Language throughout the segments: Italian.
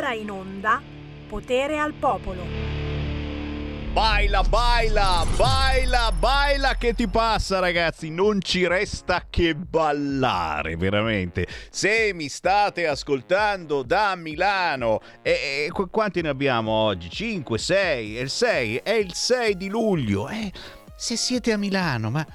ora in onda Potere al Popolo. Baila, baila, baila, baila che ti passa ragazzi, non ci resta che ballare veramente. Se mi state ascoltando da Milano, e, e quanti ne abbiamo oggi? 5, 6, è il 6, è il 6 di luglio. Eh, se siete a Milano, ma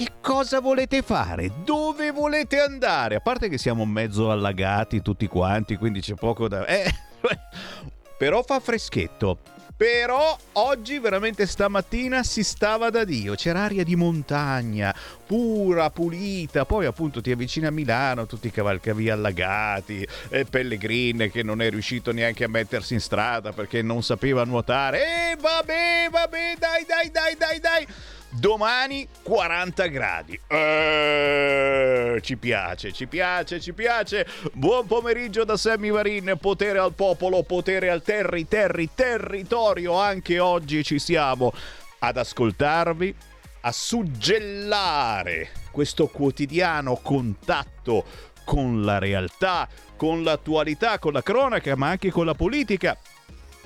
che cosa volete fare? Dove volete andare? A parte che siamo mezzo allagati tutti quanti, quindi c'è poco da... Eh, però fa freschetto. Però oggi, veramente stamattina, si stava da Dio. C'era aria di montagna, pura, pulita. Poi appunto ti avvicini a Milano, tutti i cavalcavia allagati, e Pellegrin che non è riuscito neanche a mettersi in strada perché non sapeva nuotare. E vabbè, vabbè, dai, dai, dai, dai, dai. Domani 40 gradi. Eh, ci piace, ci piace, ci piace. Buon pomeriggio da Sammy Varin. Potere al popolo, potere al terri, terri, territorio. Anche oggi ci siamo ad ascoltarvi, a suggellare questo quotidiano contatto con la realtà, con l'attualità, con la cronaca, ma anche con la politica,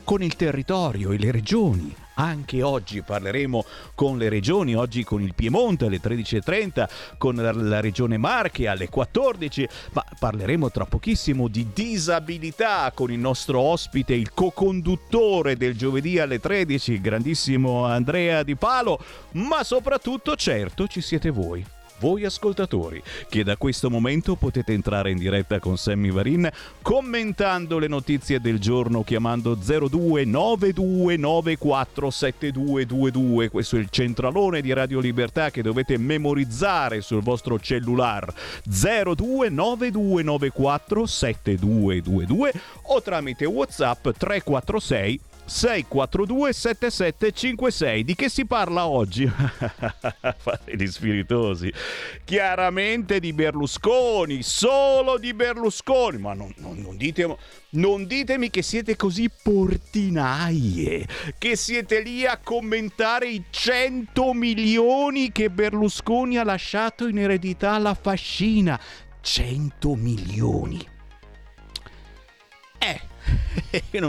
con il territorio e le regioni anche oggi parleremo con le regioni, oggi con il Piemonte alle 13.30, con la regione Marche alle 14, ma parleremo tra pochissimo di disabilità con il nostro ospite, il co-conduttore del giovedì alle 13, il grandissimo Andrea Di Palo, ma soprattutto certo ci siete voi voi ascoltatori, che da questo momento potete entrare in diretta con Sammy Varin commentando le notizie del giorno chiamando 0292947222. Questo è il centralone di Radio Libertà che dovete memorizzare sul vostro cellulare 0292947222 o tramite WhatsApp 346 642 7756 di che si parla oggi? fate gli spiritosi. Chiaramente di Berlusconi solo di Berlusconi. Ma non, non, non, dite, non ditemi che siete così portinaie che siete lì a commentare i 100 milioni che Berlusconi ha lasciato in eredità alla fascina. 100 milioni. Eh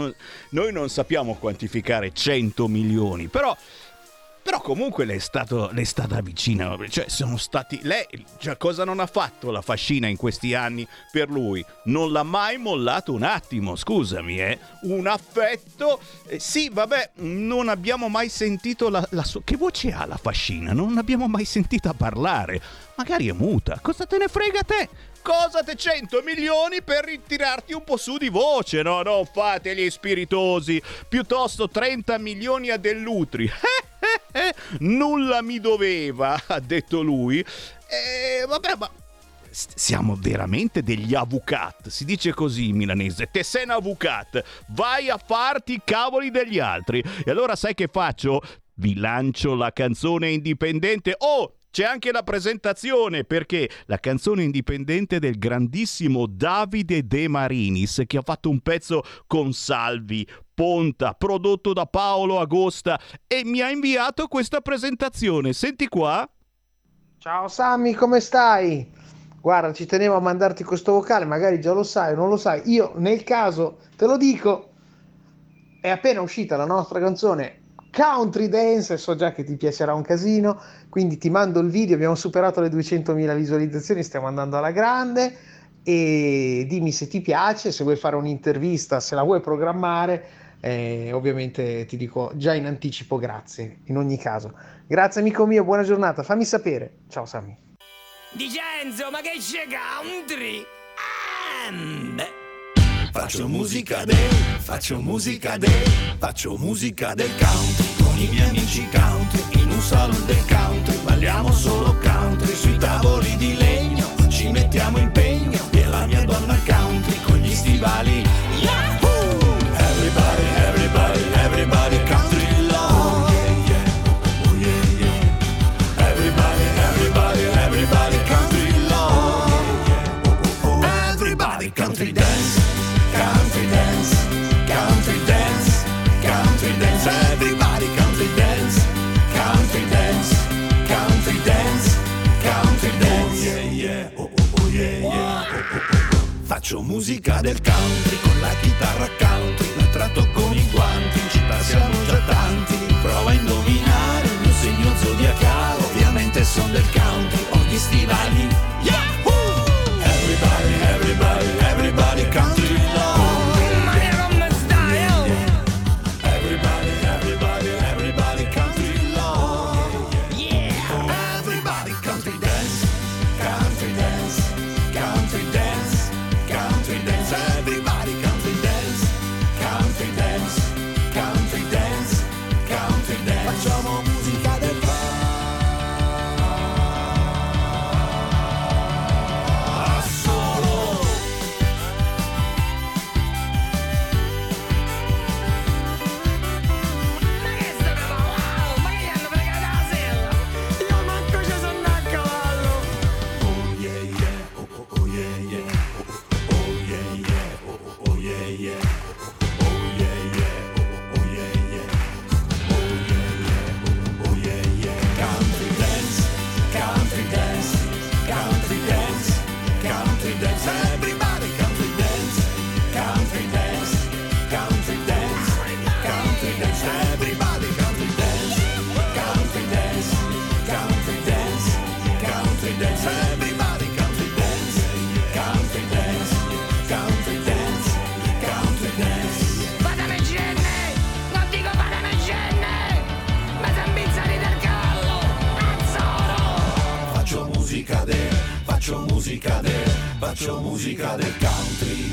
noi non sappiamo quantificare 100 milioni, però però comunque le è, stato, le è stata vicina, cioè sono stati... Lei, cioè, cosa non ha fatto la fascina in questi anni per lui? Non l'ha mai mollato un attimo, scusami, eh? Un affetto... Eh, sì, vabbè, non abbiamo mai sentito la, la sua... Che voce ha la fascina? Non l'abbiamo mai sentita parlare. Magari è muta, cosa te ne frega te? cosa te 100 milioni per ritirarti un po' su di voce, no? Non fate gli spiritosi, piuttosto 30 milioni a Dell'Utri. Nulla mi doveva, ha detto lui. E vabbè, ma siamo veramente degli avucat, si dice così in milanese, te sei un avucat, vai a farti i cavoli degli altri. E allora sai che faccio? Vi lancio la canzone indipendente. Oh, c'è anche la presentazione perché la canzone indipendente del grandissimo Davide De Marinis che ha fatto un pezzo con Salvi, Ponta, prodotto da Paolo Agosta e mi ha inviato questa presentazione. Senti qua. Ciao Sammy, come stai? Guarda, ci tenevo a mandarti questo vocale, magari già lo sai o non lo sai. Io nel caso te lo dico, è appena uscita la nostra canzone country dance, so già che ti piacerà un casino, quindi ti mando il video, abbiamo superato le 200.000 visualizzazioni, stiamo andando alla grande e dimmi se ti piace, se vuoi fare un'intervista, se la vuoi programmare, eh, ovviamente ti dico già in anticipo grazie, in ogni caso. Grazie amico mio, buona giornata, fammi sapere. Ciao Sammy. Dicenzo, ma che c'è country? Ah, Faccio musica del, faccio musica del, faccio musica del country con i miei amici country in un salone del country. Balliamo solo country sui tavoli di legno, ci mettiamo impegno e la mia donna country con gli stivali. Yahoo! Faccio musica del country con la chitarra country, la tratto con i guanti, in città siamo già tanti. Prova a indovinare il mio segno zodiacale, ovviamente sono del country, ho gli stivali. Yahoo! Everybody, everybody, everybody musica del, faccio musica del country.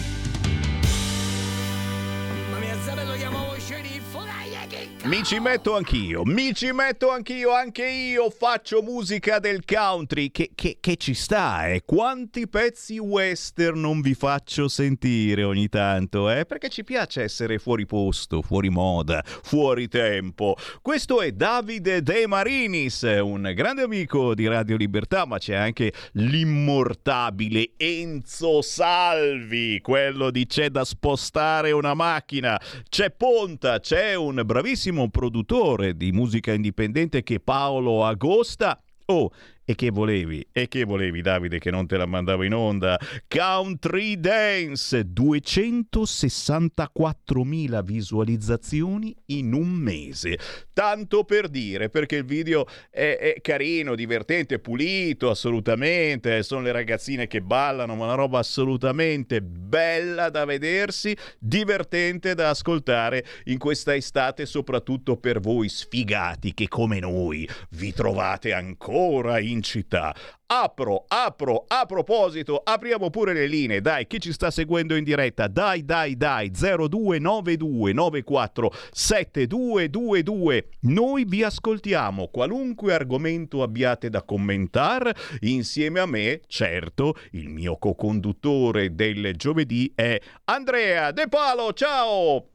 Mi ci metto anch'io, mi ci metto anch'io, anche io faccio musica del country che, che- che ci sta, eh. Quanti pezzi western non vi faccio sentire ogni tanto, eh? Perché ci piace essere fuori posto, fuori moda, fuori tempo. Questo è Davide De Marinis, un grande amico di Radio Libertà, ma c'è anche l'immortabile Enzo Salvi, quello di C'è da spostare una macchina. C'è Ponta, c'è un bravissimo produttore di musica indipendente che Paolo Agosta. Oh, e che volevi? E che volevi, Davide, che non te la mandavo in onda? Country Dance, 264.000 visualizzazioni in un mese. Tanto per dire, perché il video è, è carino, divertente, pulito, assolutamente. Sono le ragazzine che ballano, ma una roba assolutamente bella da vedersi, divertente da ascoltare in questa estate, soprattutto per voi sfigati che come noi vi trovate ancora in città. Apro, apro, a proposito, apriamo pure le linee, dai, chi ci sta seguendo in diretta, dai, dai, dai, 0292 94 7222, noi vi ascoltiamo, qualunque argomento abbiate da commentare, insieme a me, certo, il mio co-conduttore del giovedì è Andrea De Palo, ciao!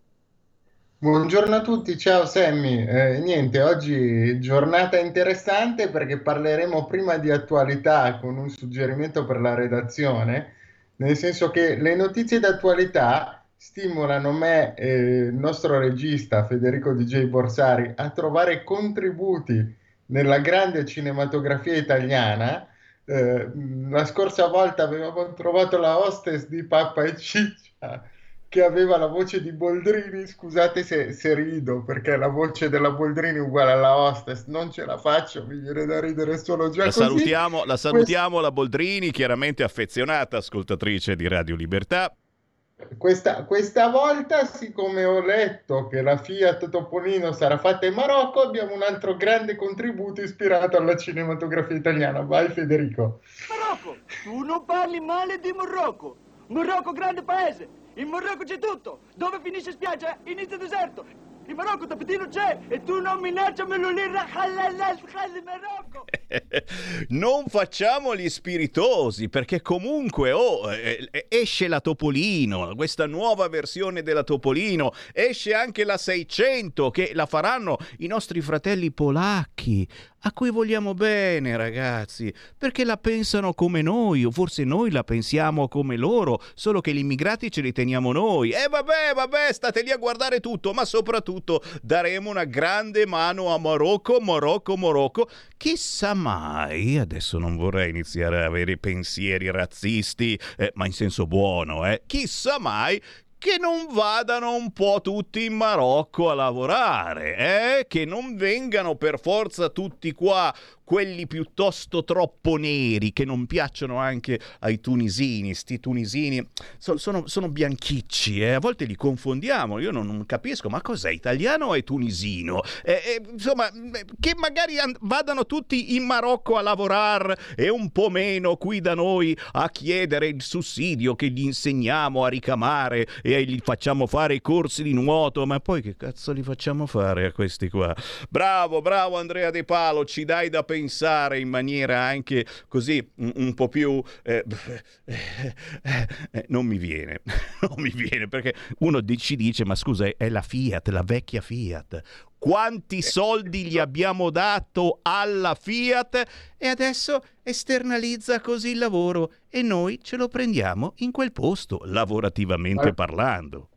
Buongiorno a tutti, ciao Sammy. Eh, niente, oggi giornata interessante perché parleremo prima di attualità con un suggerimento per la redazione, nel senso che le notizie d'attualità stimolano me e il nostro regista Federico DJ Borsari a trovare contributi nella grande cinematografia italiana. Eh, la scorsa volta avevamo trovato la hostess di Pappa e Ciccia che aveva la voce di Boldrini, scusate se, se rido perché la voce della Boldrini è uguale alla hostess, non ce la faccio, mi viene da ridere solo già La così. salutiamo, la salutiamo, la Boldrini, chiaramente affezionata ascoltatrice di Radio Libertà. Questa, questa volta, siccome ho letto che la Fiat Topolino sarà fatta in Marocco, abbiamo un altro grande contributo ispirato alla cinematografia italiana. Vai Federico. Marocco, tu non parli male di Marocco. Marocco grande paese. In Marocco c'è tutto. Dove finisce spiaggia inizia deserto. In Marocco tappetino c'è e tu non minacciamelo lì in Marocco. non facciamo gli spiritosi perché comunque oh, eh, esce la Topolino, questa nuova versione della Topolino, esce anche la 600 che la faranno i nostri fratelli polacchi. A cui vogliamo bene, ragazzi, perché la pensano come noi, o forse noi la pensiamo come loro, solo che gli immigrati ce li teniamo noi. E vabbè, vabbè, state lì a guardare tutto, ma soprattutto daremo una grande mano a Marocco, Marocco, Marocco. Chissà mai, adesso non vorrei iniziare a avere pensieri razzisti, eh, ma in senso buono, eh. Chissà mai che non vadano un po' tutti in Marocco a lavorare, eh? che non vengano per forza tutti qua quelli piuttosto troppo neri che non piacciono anche ai tunisini. Sti tunisini so, sono, sono, bianchicci, eh? a volte li confondiamo. Io non, non, capisco, ma cos'è italiano o è tunisino? Eh, eh, insomma, che magari and- vadano tutti in Marocco a lavorare e un po' meno qui da noi a chiedere il sussidio che gli insegniamo a ricamare e gli facciamo fare i corsi di nuoto. Ma poi che cazzo li facciamo fare a questi qua? Bravo, bravo Andrea De Palo, ci dai da pensare pensare in maniera anche così un, un po' più... Eh, eh, eh, non mi viene, non mi viene perché uno ci dice ma scusa è la Fiat, la vecchia Fiat. Quanti soldi gli abbiamo dato alla Fiat e adesso esternalizza così il lavoro e noi ce lo prendiamo in quel posto, lavorativamente parlando.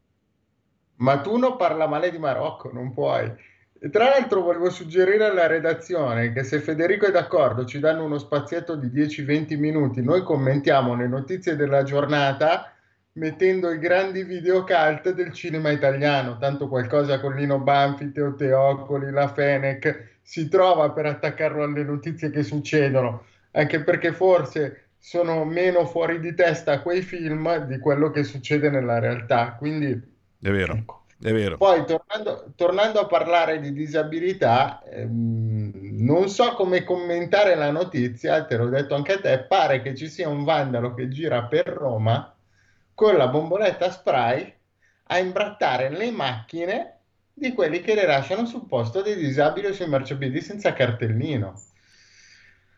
Ma tu non parla male di Marocco, non puoi. E tra l'altro volevo suggerire alla redazione che se Federico è d'accordo ci danno uno spazietto di 10-20 minuti, noi commentiamo le notizie della giornata mettendo i grandi video cult del cinema italiano, tanto qualcosa con Lino Banfi, Teo Teocoli, la Fenech si trova per attaccarlo alle notizie che succedono, anche perché forse sono meno fuori di testa quei film di quello che succede nella realtà. Quindi è vero. Ecco. È vero. Poi tornando, tornando a parlare di disabilità, ehm, non so come commentare la notizia, te l'ho detto anche a te, pare che ci sia un vandalo che gira per Roma con la bomboletta spray a imbrattare le macchine di quelli che le lasciano sul posto dei disabili o sui marciapiedi senza cartellino.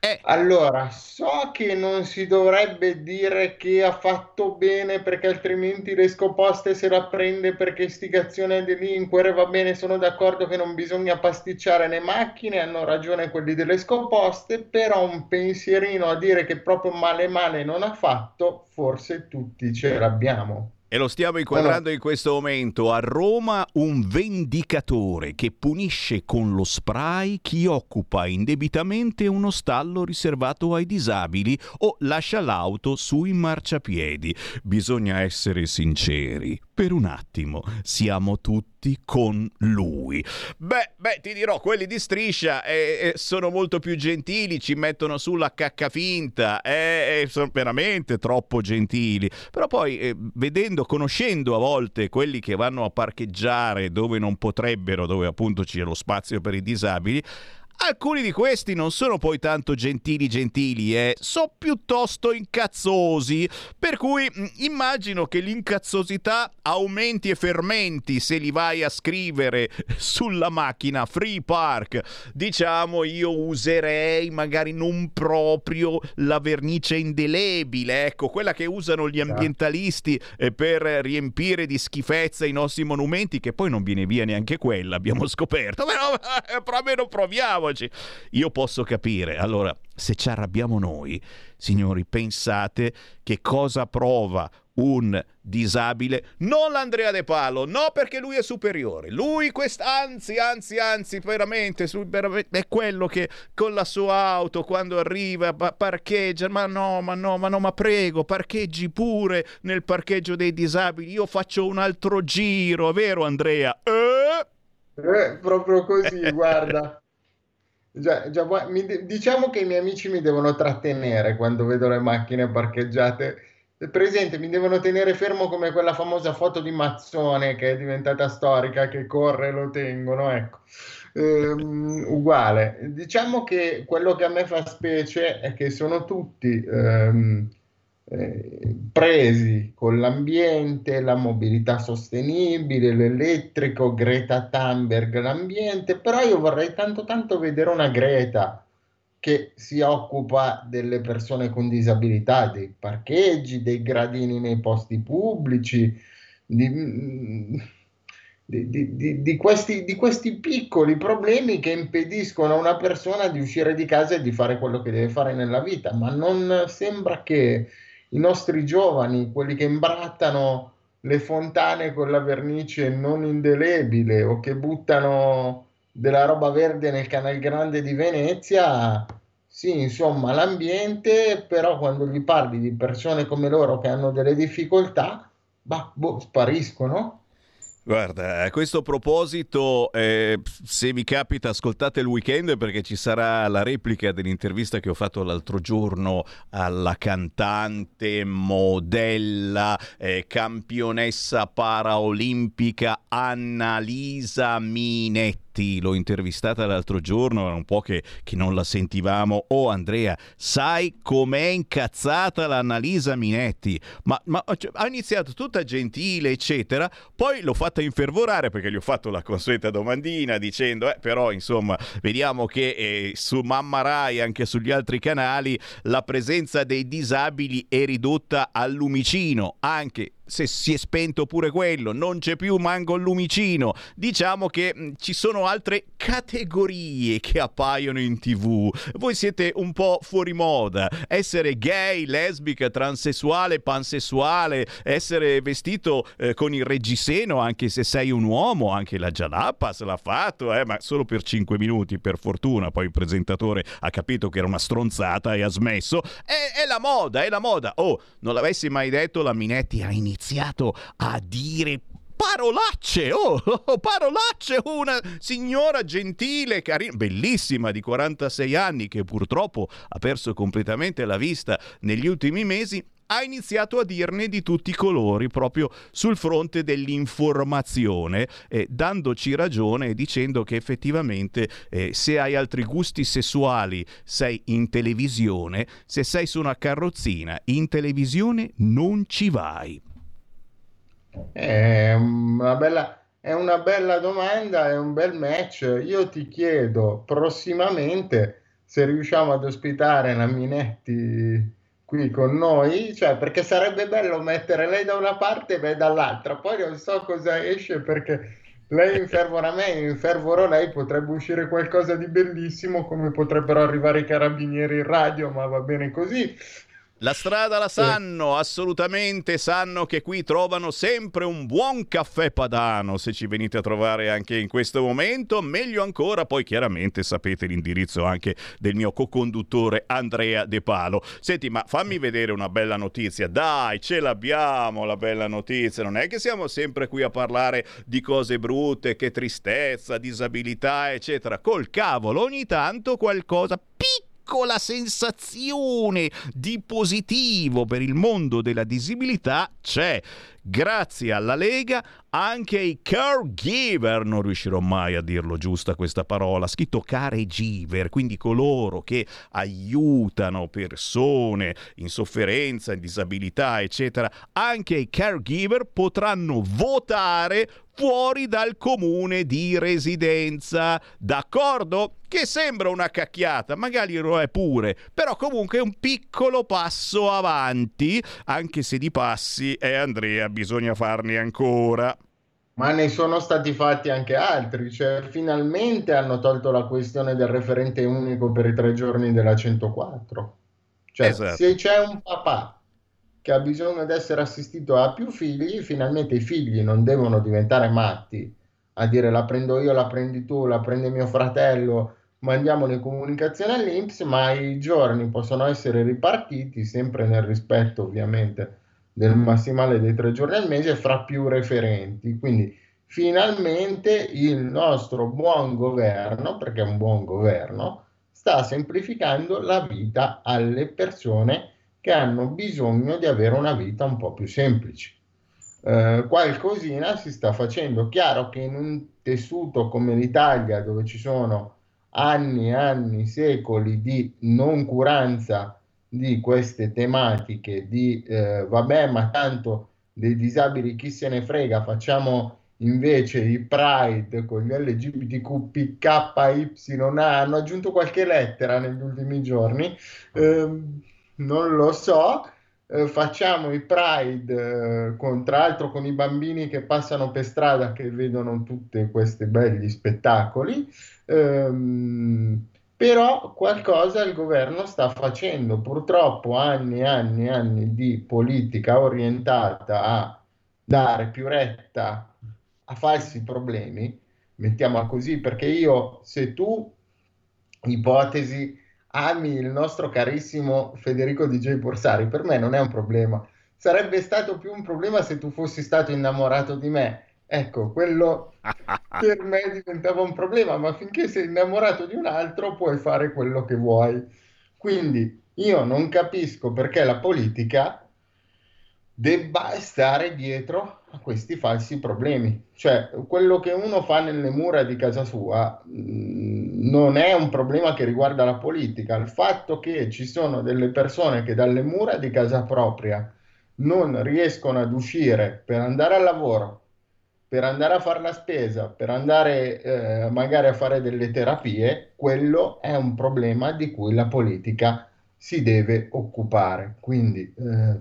Eh. Allora, so che non si dovrebbe dire che ha fatto bene perché altrimenti le scoposte se la prende perché istigazione a delinquere, va bene, sono d'accordo che non bisogna pasticciare le macchine, hanno ragione quelli delle scoposte, però un pensierino a dire che proprio male male non ha fatto, forse tutti ce l'abbiamo. E lo stiamo inquadrando in questo momento. A Roma un vendicatore che punisce con lo spray chi occupa indebitamente uno stallo riservato ai disabili o lascia l'auto sui marciapiedi. Bisogna essere sinceri. Per un attimo siamo tutti con lui. Beh, beh, ti dirò, quelli di striscia eh, eh, sono molto più gentili, ci mettono sulla cacca finta, eh, eh sono veramente troppo gentili. Però poi, eh, vedendo, conoscendo a volte quelli che vanno a parcheggiare dove non potrebbero, dove appunto c'è lo spazio per i disabili, Alcuni di questi non sono poi tanto gentili gentili, eh, sono piuttosto incazzosi, per cui mm, immagino che l'incazzosità aumenti e fermenti se li vai a scrivere sulla macchina. Free park. Diciamo io userei magari non proprio la vernice indelebile, ecco, quella che usano gli ambientalisti eh, per riempire di schifezza i nostri monumenti, che poi non viene via neanche quella, abbiamo scoperto, però, eh, però almeno proviamo oggi. Io posso capire. Allora, se ci arrabbiamo noi, signori, pensate che cosa prova un disabile, non l'Andrea De Palo, no perché lui è superiore, lui quest- anzi, anzi, anzi, veramente, veramente, è quello che con la sua auto quando arriva pa- parcheggia, ma no, ma no, ma no, ma prego, parcheggi pure nel parcheggio dei disabili, io faccio un altro giro, vero Andrea? Eh? Eh, proprio così, guarda. Già, già, mi, diciamo che i miei amici mi devono trattenere quando vedo le macchine parcheggiate. Presente, mi devono tenere fermo come quella famosa foto di Mazzone che è diventata storica, che corre e lo tengono, ecco. Ehm, uguale. Diciamo che quello che a me fa specie è che sono tutti ehm, eh, presi con l'ambiente, la mobilità sostenibile, l'elettrico, Greta Thunberg, l'ambiente, però io vorrei tanto tanto vedere una Greta che si occupa delle persone con disabilità, dei parcheggi, dei gradini nei posti pubblici, di, di, di, di, questi, di questi piccoli problemi che impediscono a una persona di uscire di casa e di fare quello che deve fare nella vita, ma non sembra che i nostri giovani, quelli che imbrattano le fontane con la vernice non indelebile o che buttano della roba verde nel canal grande di Venezia, sì, insomma, l'ambiente, però quando gli parli di persone come loro che hanno delle difficoltà, bah, boh, spariscono. Guarda, a questo proposito, eh, se mi capita, ascoltate il weekend perché ci sarà la replica dell'intervista che ho fatto l'altro giorno alla cantante, modella, eh, campionessa paraolimpica Annalisa Minetti l'ho intervistata l'altro giorno, era un po' che, che non la sentivamo. Oh Andrea, sai com'è incazzata l'Annalisa Minetti? Ma, ma cioè, ha iniziato tutta gentile, eccetera, poi l'ho fatta infervorare perché gli ho fatto la consueta domandina dicendo, eh, però insomma, vediamo che eh, su Mamma Rai anche sugli altri canali la presenza dei disabili è ridotta al lumicino, anche se si è spento pure quello, non c'è più manco il lumicino. Diciamo che ci sono altre categorie che appaiono in tv. Voi siete un po' fuori moda. Essere gay, lesbica, transessuale, pansessuale, essere vestito eh, con il reggiseno anche se sei un uomo, anche la Jalapas l'ha fatto, eh, ma solo per 5 minuti, per fortuna. Poi il presentatore ha capito che era una stronzata e ha smesso. È, è la moda, è la moda. Oh, non l'avessi mai detto, la Minetti ha iniziato iniziato a dire parolacce, oh, oh, parolacce, una signora gentile, carina, bellissima di 46 anni che purtroppo ha perso completamente la vista negli ultimi mesi, ha iniziato a dirne di tutti i colori proprio sul fronte dell'informazione, eh, dandoci ragione e dicendo che effettivamente eh, se hai altri gusti sessuali sei in televisione, se sei su una carrozzina in televisione non ci vai. È una bella, è una bella domanda, è un bel match. Io ti chiedo prossimamente se riusciamo ad ospitare la Minetti qui con noi, cioè perché sarebbe bello mettere lei da una parte e me dall'altra, poi non so cosa esce perché lei infervora me, infervoro lei, potrebbe uscire qualcosa di bellissimo come potrebbero arrivare i carabinieri in radio, ma va bene così. La strada la sanno, assolutamente sanno che qui trovano sempre un buon caffè padano. Se ci venite a trovare anche in questo momento, meglio ancora poi chiaramente sapete l'indirizzo anche del mio co-conduttore Andrea De Palo. Senti, ma fammi vedere una bella notizia, dai, ce l'abbiamo la bella notizia, non è che siamo sempre qui a parlare di cose brutte, che tristezza, disabilità, eccetera, col cavolo, ogni tanto qualcosa piccolo piccola sensazione di positivo per il mondo della disabilità c'è. Grazie alla Lega anche i caregiver, non riuscirò mai a dirlo giusta questa parola, scritto caregiver, quindi coloro che aiutano persone in sofferenza, in disabilità, eccetera, anche i caregiver potranno votare fuori dal comune di residenza. D'accordo? Che sembra una cacchiata, magari lo è pure, però comunque è un piccolo passo avanti, anche se di passi, eh Andrea, bisogna farne ancora. Ma ne sono stati fatti anche altri, cioè finalmente hanno tolto la questione del referente unico per i tre giorni della 104. Cioè, esatto. se c'è un papà che ha bisogno di essere assistito a più figli, finalmente i figli non devono diventare matti a dire la prendo io, la prendi tu, la prende mio fratello, mandiamo le comunicazioni all'Inps, ma i giorni possono essere ripartiti sempre nel rispetto ovviamente del massimale dei tre giorni al mese fra più referenti. Quindi finalmente il nostro buon governo, perché è un buon governo, sta semplificando la vita alle persone che hanno bisogno di avere una vita un po' più semplice. Eh, qualcosina si sta facendo. Chiaro che in un tessuto come l'Italia, dove ci sono anni e anni, secoli di noncuranza di queste tematiche, di eh, vabbè, ma tanto dei disabili chi se ne frega, facciamo invece i Pride con gli LGBTQPKYA, hanno aggiunto qualche lettera negli ultimi giorni. Eh, non lo so, eh, facciamo i Pride, eh, con, tra l'altro con i bambini che passano per strada che vedono tutti questi belli spettacoli, ehm, però qualcosa il governo sta facendo. Purtroppo anni e anni e anni di politica orientata a dare più retta a falsi problemi, mettiamola così, perché io, se tu, ipotesi, ami il nostro carissimo Federico DJ Borsari, per me non è un problema. Sarebbe stato più un problema se tu fossi stato innamorato di me. Ecco, quello per me diventava un problema, ma finché sei innamorato di un altro puoi fare quello che vuoi. Quindi io non capisco perché la politica debba stare dietro a questi falsi problemi. Cioè, quello che uno fa nelle mura di casa sua mh, mm, non è un problema che riguarda la politica. Il fatto che ci sono delle persone che dalle mura di casa propria non riescono ad uscire per andare al lavoro, per andare a fare la spesa, per andare eh, magari a fare delle terapie, quello è un problema di cui la politica si deve occupare. Quindi eh,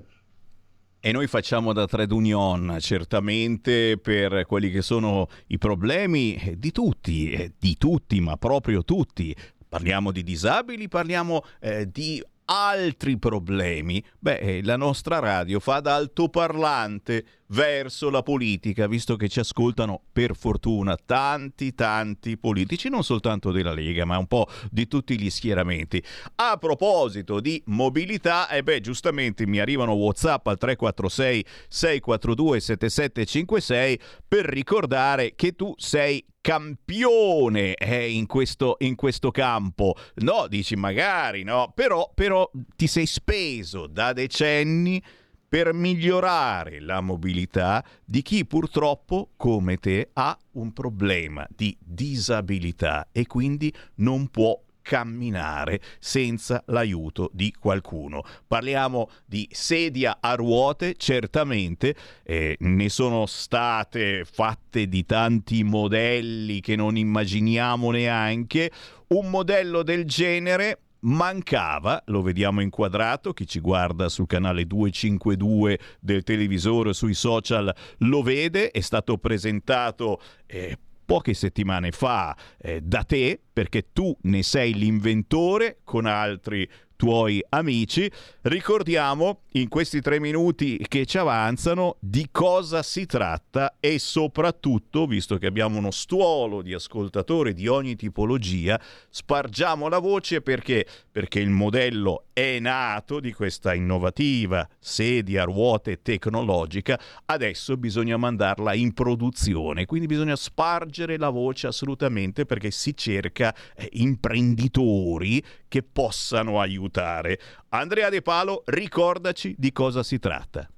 e noi facciamo da trade union certamente per quelli che sono i problemi di tutti, eh, di tutti, ma proprio tutti. Parliamo di disabili, parliamo eh, di altri problemi, beh, eh, la nostra radio fa da altoparlante verso la politica, visto che ci ascoltano per fortuna tanti tanti politici, non soltanto della Lega, ma un po' di tutti gli schieramenti. A proposito di mobilità, e eh beh, giustamente mi arrivano WhatsApp al 346 642 7756 per ricordare che tu sei campione eh, in, questo, in, questo, campo. No, dici magari, no, però, però ti sei speso da decenni per migliorare la mobilità di chi purtroppo, come te, ha un problema di disabilità e quindi non può camminare senza l'aiuto di qualcuno. Parliamo di sedia a ruote, certamente eh, ne sono state fatte di tanti modelli che non immaginiamo neanche. Un modello del genere mancava, lo vediamo inquadrato, chi ci guarda sul canale 252 del televisore sui social lo vede, è stato presentato eh, poche settimane fa eh, da te, perché tu ne sei l'inventore con altri tuoi amici. Ricordiamo in questi tre minuti che ci avanzano di cosa si tratta e soprattutto, visto che abbiamo uno stuolo di ascoltatori di ogni tipologia, spargiamo la voce perché, perché il modello è nato di questa innovativa sedia a ruote tecnologica, adesso bisogna mandarla in produzione, quindi bisogna spargere la voce assolutamente perché si cerca eh, imprenditori che possano aiutare. Andrea De Palo, ricordaci di cosa si tratta.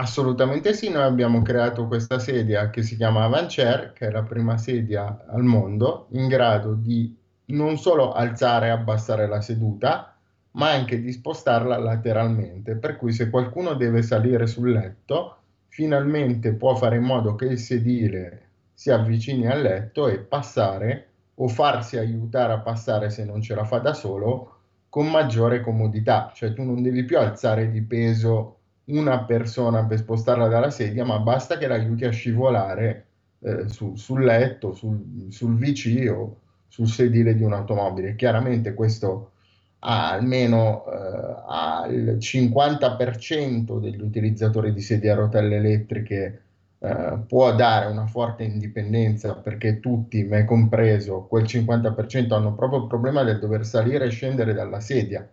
Assolutamente sì, noi abbiamo creato questa sedia che si chiama Avancer, che è la prima sedia al mondo in grado di non solo alzare e abbassare la seduta, ma anche di spostarla lateralmente, per cui se qualcuno deve salire sul letto, finalmente può fare in modo che il sedile si avvicini al letto e passare o farsi aiutare a passare se non ce la fa da solo con maggiore comodità, cioè tu non devi più alzare di peso una persona per spostarla dalla sedia, ma basta che l'aiuti a scivolare eh, su, sul letto, sul, sul VC o sul sedile di un'automobile. Chiaramente questo ha almeno eh, al 50% degli utilizzatori di sedie a rotelle elettriche eh, può dare una forte indipendenza perché tutti, me compreso, quel 50% hanno proprio il problema del dover salire e scendere dalla sedia,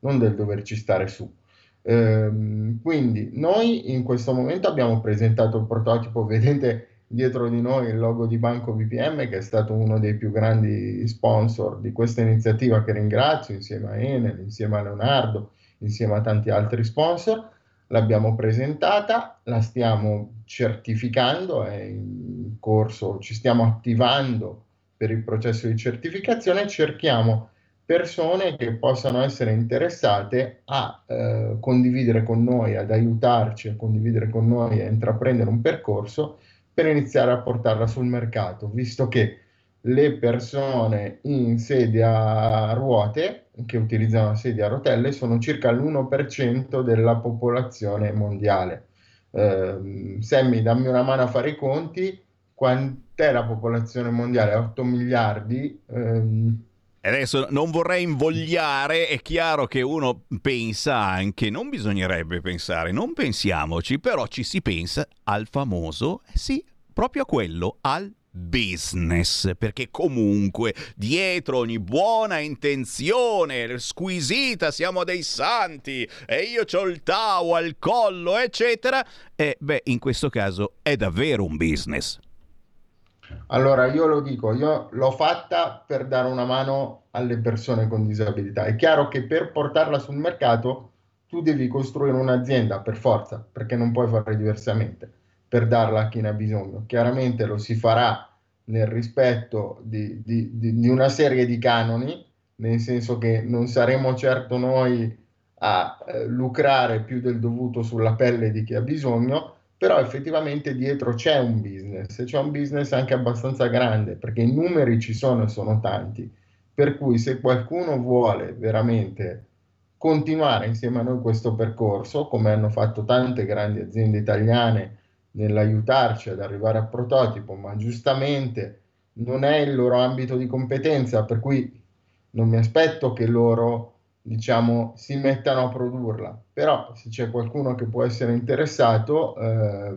non del doverci stare su. Ehm, quindi noi in questo momento abbiamo presentato il prototipo, vedete dietro di noi il logo di Banco VPM che è stato uno dei più grandi sponsor di questa iniziativa che ringrazio insieme a Enel, insieme a Leonardo, insieme a tanti altri sponsor l'abbiamo presentata, la stiamo certificando, è in corso, ci stiamo attivando per il processo di certificazione. Cerchiamo persone che possano essere interessate a eh, condividere con noi, ad aiutarci a condividere con noi a intraprendere un percorso per iniziare a portarla sul mercato, visto che le persone in sedia a ruote, che utilizzano sedia a rotelle, sono circa l'1% della popolazione mondiale. Eh, Sammy, dammi una mano a fare i conti. Quant'è la popolazione mondiale? 8 miliardi. Ehm, Adesso non vorrei invogliare, è chiaro che uno pensa anche, non bisognerebbe pensare, non pensiamoci, però ci si pensa al famoso, sì, proprio a quello, al business, perché comunque dietro ogni buona intenzione, squisita, siamo dei santi e io ho il Tao al collo, eccetera, e beh, in questo caso è davvero un business. Allora, io lo dico, io l'ho fatta per dare una mano alle persone con disabilità. È chiaro che per portarla sul mercato tu devi costruire un'azienda per forza, perché non puoi fare diversamente per darla a chi ne ha bisogno. Chiaramente lo si farà nel rispetto di, di, di, di una serie di canoni, nel senso che non saremo certo noi a eh, lucrare più del dovuto sulla pelle di chi ha bisogno, però effettivamente dietro c'è un business, e c'è un business anche abbastanza grande, perché i numeri ci sono e sono tanti, per cui se qualcuno vuole veramente continuare insieme a noi questo percorso, come hanno fatto tante grandi aziende italiane nell'aiutarci ad arrivare a prototipo, ma giustamente non è il loro ambito di competenza, per cui non mi aspetto che loro diciamo, si mettano a produrla. Però se c'è qualcuno che può essere interessato, eh,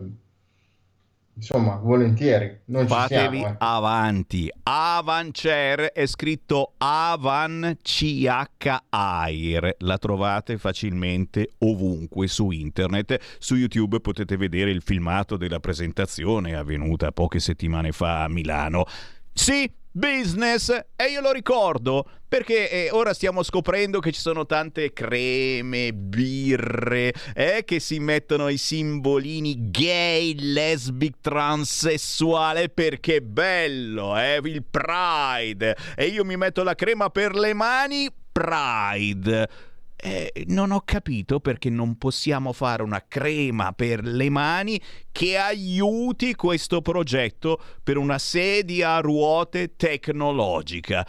insomma, volentieri. Noi Fatevi ci siamo, eh. avanti. Avancer è scritto Avan CHAIR. La trovate facilmente ovunque su internet. Su YouTube potete vedere il filmato della presentazione avvenuta poche settimane fa a Milano. Sì, business e io lo ricordo perché eh, ora stiamo scoprendo che ci sono tante creme, birre eh, che si mettono i simbolini gay, lesbic, transessuale perché bello, eh, il pride. E io mi metto la crema per le mani, pride eh, non ho capito perché non possiamo fare una crema per le mani che aiuti questo progetto per una sedia a ruote tecnologica.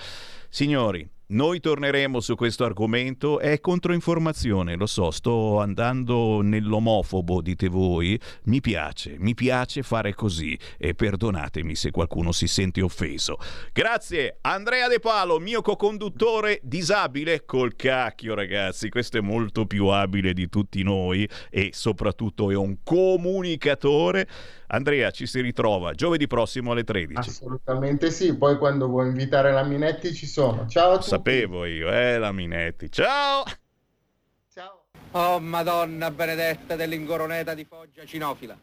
Signori, noi torneremo su questo argomento, è controinformazione, lo so, sto andando nell'omofobo, dite voi, mi piace, mi piace fare così e perdonatemi se qualcuno si sente offeso. Grazie Andrea De Palo, mio co-conduttore disabile, col cacchio ragazzi, questo è molto più abile di tutti noi e soprattutto è un comunicatore. Andrea, ci si ritrova giovedì prossimo alle 13. Assolutamente sì, poi quando vuoi invitare la Minetti ci sono. Ciao a tutti. Sapevo io, eh, la Minetti. Ciao! Ciao. Oh Madonna benedetta dell'ingoroneta di Foggia cinofila.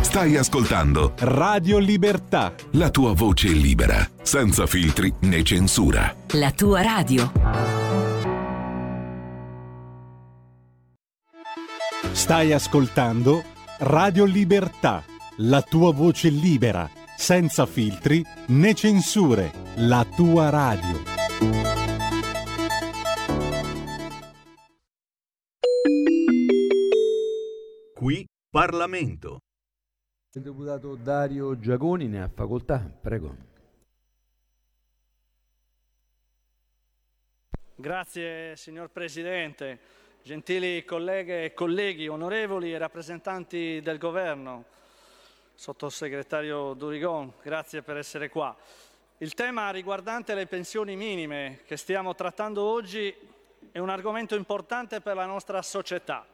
Stai ascoltando Radio Libertà. la tua voce libera, senza filtri né censura. La tua radio. Stai ascoltando Radio Libertà. La tua voce libera, senza filtri né censure. La tua radio. Qui Parlamento. Il deputato Dario Giaconi ne ha facoltà, prego. Grazie signor Presidente, gentili colleghe e colleghi, onorevoli rappresentanti del Governo, sottosegretario Durigon, grazie per essere qua. Il tema riguardante le pensioni minime che stiamo trattando oggi è un argomento importante per la nostra società.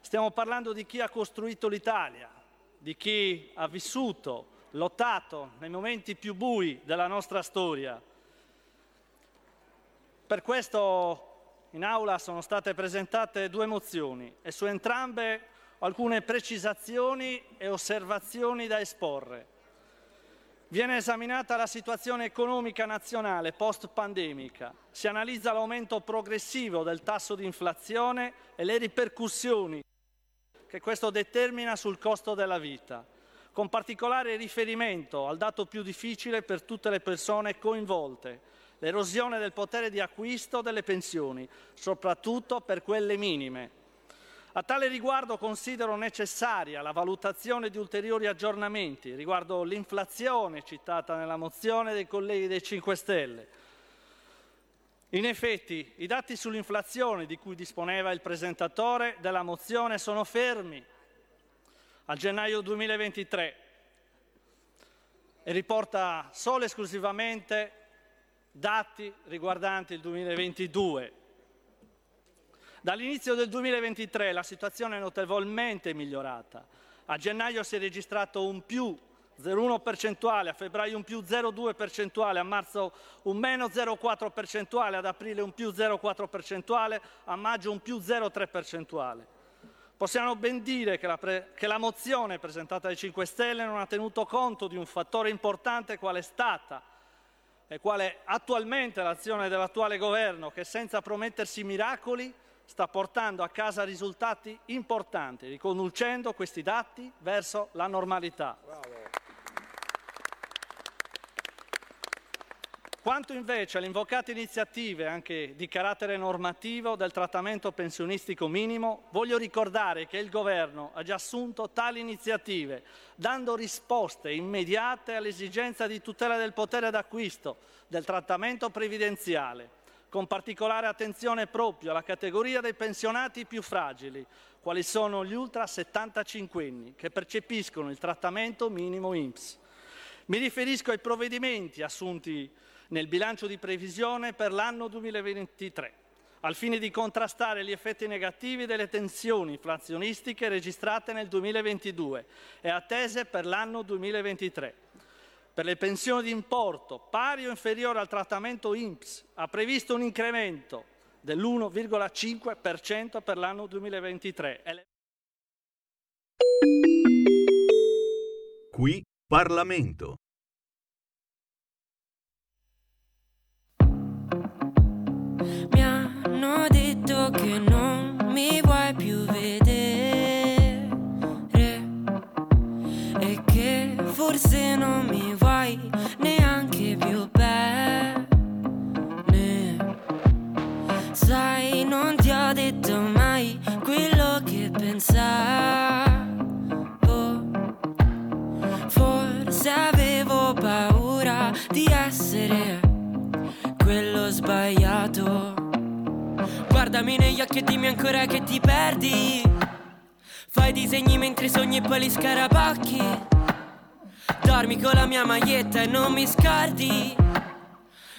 Stiamo parlando di chi ha costruito l'Italia, di chi ha vissuto, lottato nei momenti più bui della nostra storia. Per questo in aula sono state presentate due mozioni e su entrambe alcune precisazioni e osservazioni da esporre. Viene esaminata la situazione economica nazionale post-pandemica, si analizza l'aumento progressivo del tasso di inflazione e le ripercussioni che questo determina sul costo della vita, con particolare riferimento al dato più difficile per tutte le persone coinvolte, l'erosione del potere di acquisto delle pensioni, soprattutto per quelle minime. A tale riguardo considero necessaria la valutazione di ulteriori aggiornamenti riguardo l'inflazione citata nella mozione dei colleghi dei 5 Stelle. In effetti, i dati sull'inflazione di cui disponeva il presentatore della mozione sono fermi a gennaio 2023 e riporta solo e esclusivamente dati riguardanti il 2022. Dall'inizio del 2023 la situazione è notevolmente migliorata. A gennaio si è registrato un più 0,1 percentuale, a febbraio un più 0,2 percentuale, a marzo un meno 0,4 percentuale, ad aprile un più 0,4 percentuale, a maggio un più 0,3 percentuale. Possiamo ben dire che la, pre- che la mozione presentata dai 5 Stelle non ha tenuto conto di un fattore importante qual è stata e qual è attualmente l'azione dell'attuale governo che senza promettersi miracoli sta portando a casa risultati importanti, riconducendo questi dati verso la normalità. Quanto invece alle invocate iniziative anche di carattere normativo del trattamento pensionistico minimo, voglio ricordare che il Governo ha già assunto tali iniziative, dando risposte immediate all'esigenza di tutela del potere d'acquisto del trattamento previdenziale, con particolare attenzione proprio alla categoria dei pensionati più fragili, quali sono gli ultra 75 anni che percepiscono il trattamento minimo INPS. Mi riferisco ai provvedimenti assunti nel bilancio di previsione per l'anno 2023, al fine di contrastare gli effetti negativi delle tensioni inflazionistiche registrate nel 2022 e attese per l'anno 2023. Per le pensioni di importo pari o inferiore al trattamento INPS ha previsto un incremento dell'1,5% per l'anno 2023. Qui Parlamento. Che non mi vuoi più vedere e che forse non mi vuoi neanche più bene. Sai, non ti ho detto mai quello che pensavo. Forse avevo paura di essere quello sbagliato. Guardami negli occhi e dimmi ancora che ti perdi. Fai disegni mentre sogni e poi li scarabocchi. Dormi con la mia maglietta e non mi scordi.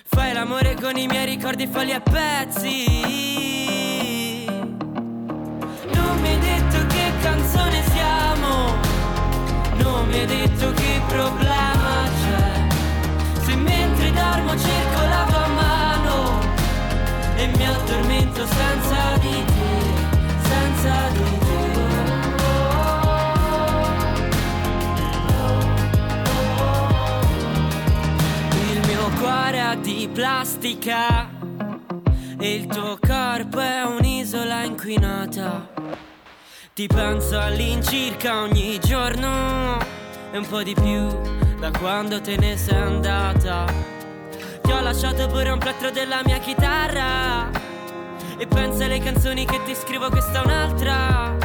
Fai l'amore con i miei ricordi e falli a pezzi. Non mi hai detto che canzone siamo. Non mi hai detto che problema c'è. Se mentre dormo cerco la mano e mi addormento senza di te, senza di te. Il mio cuore è di plastica e il tuo corpo è un'isola inquinata. Ti penso all'incirca ogni giorno e un po' di più da quando te ne sei andata. Ti ho lasciato pure un plettro della mia chitarra e pensa alle canzoni che ti scrivo, questa è un'altra.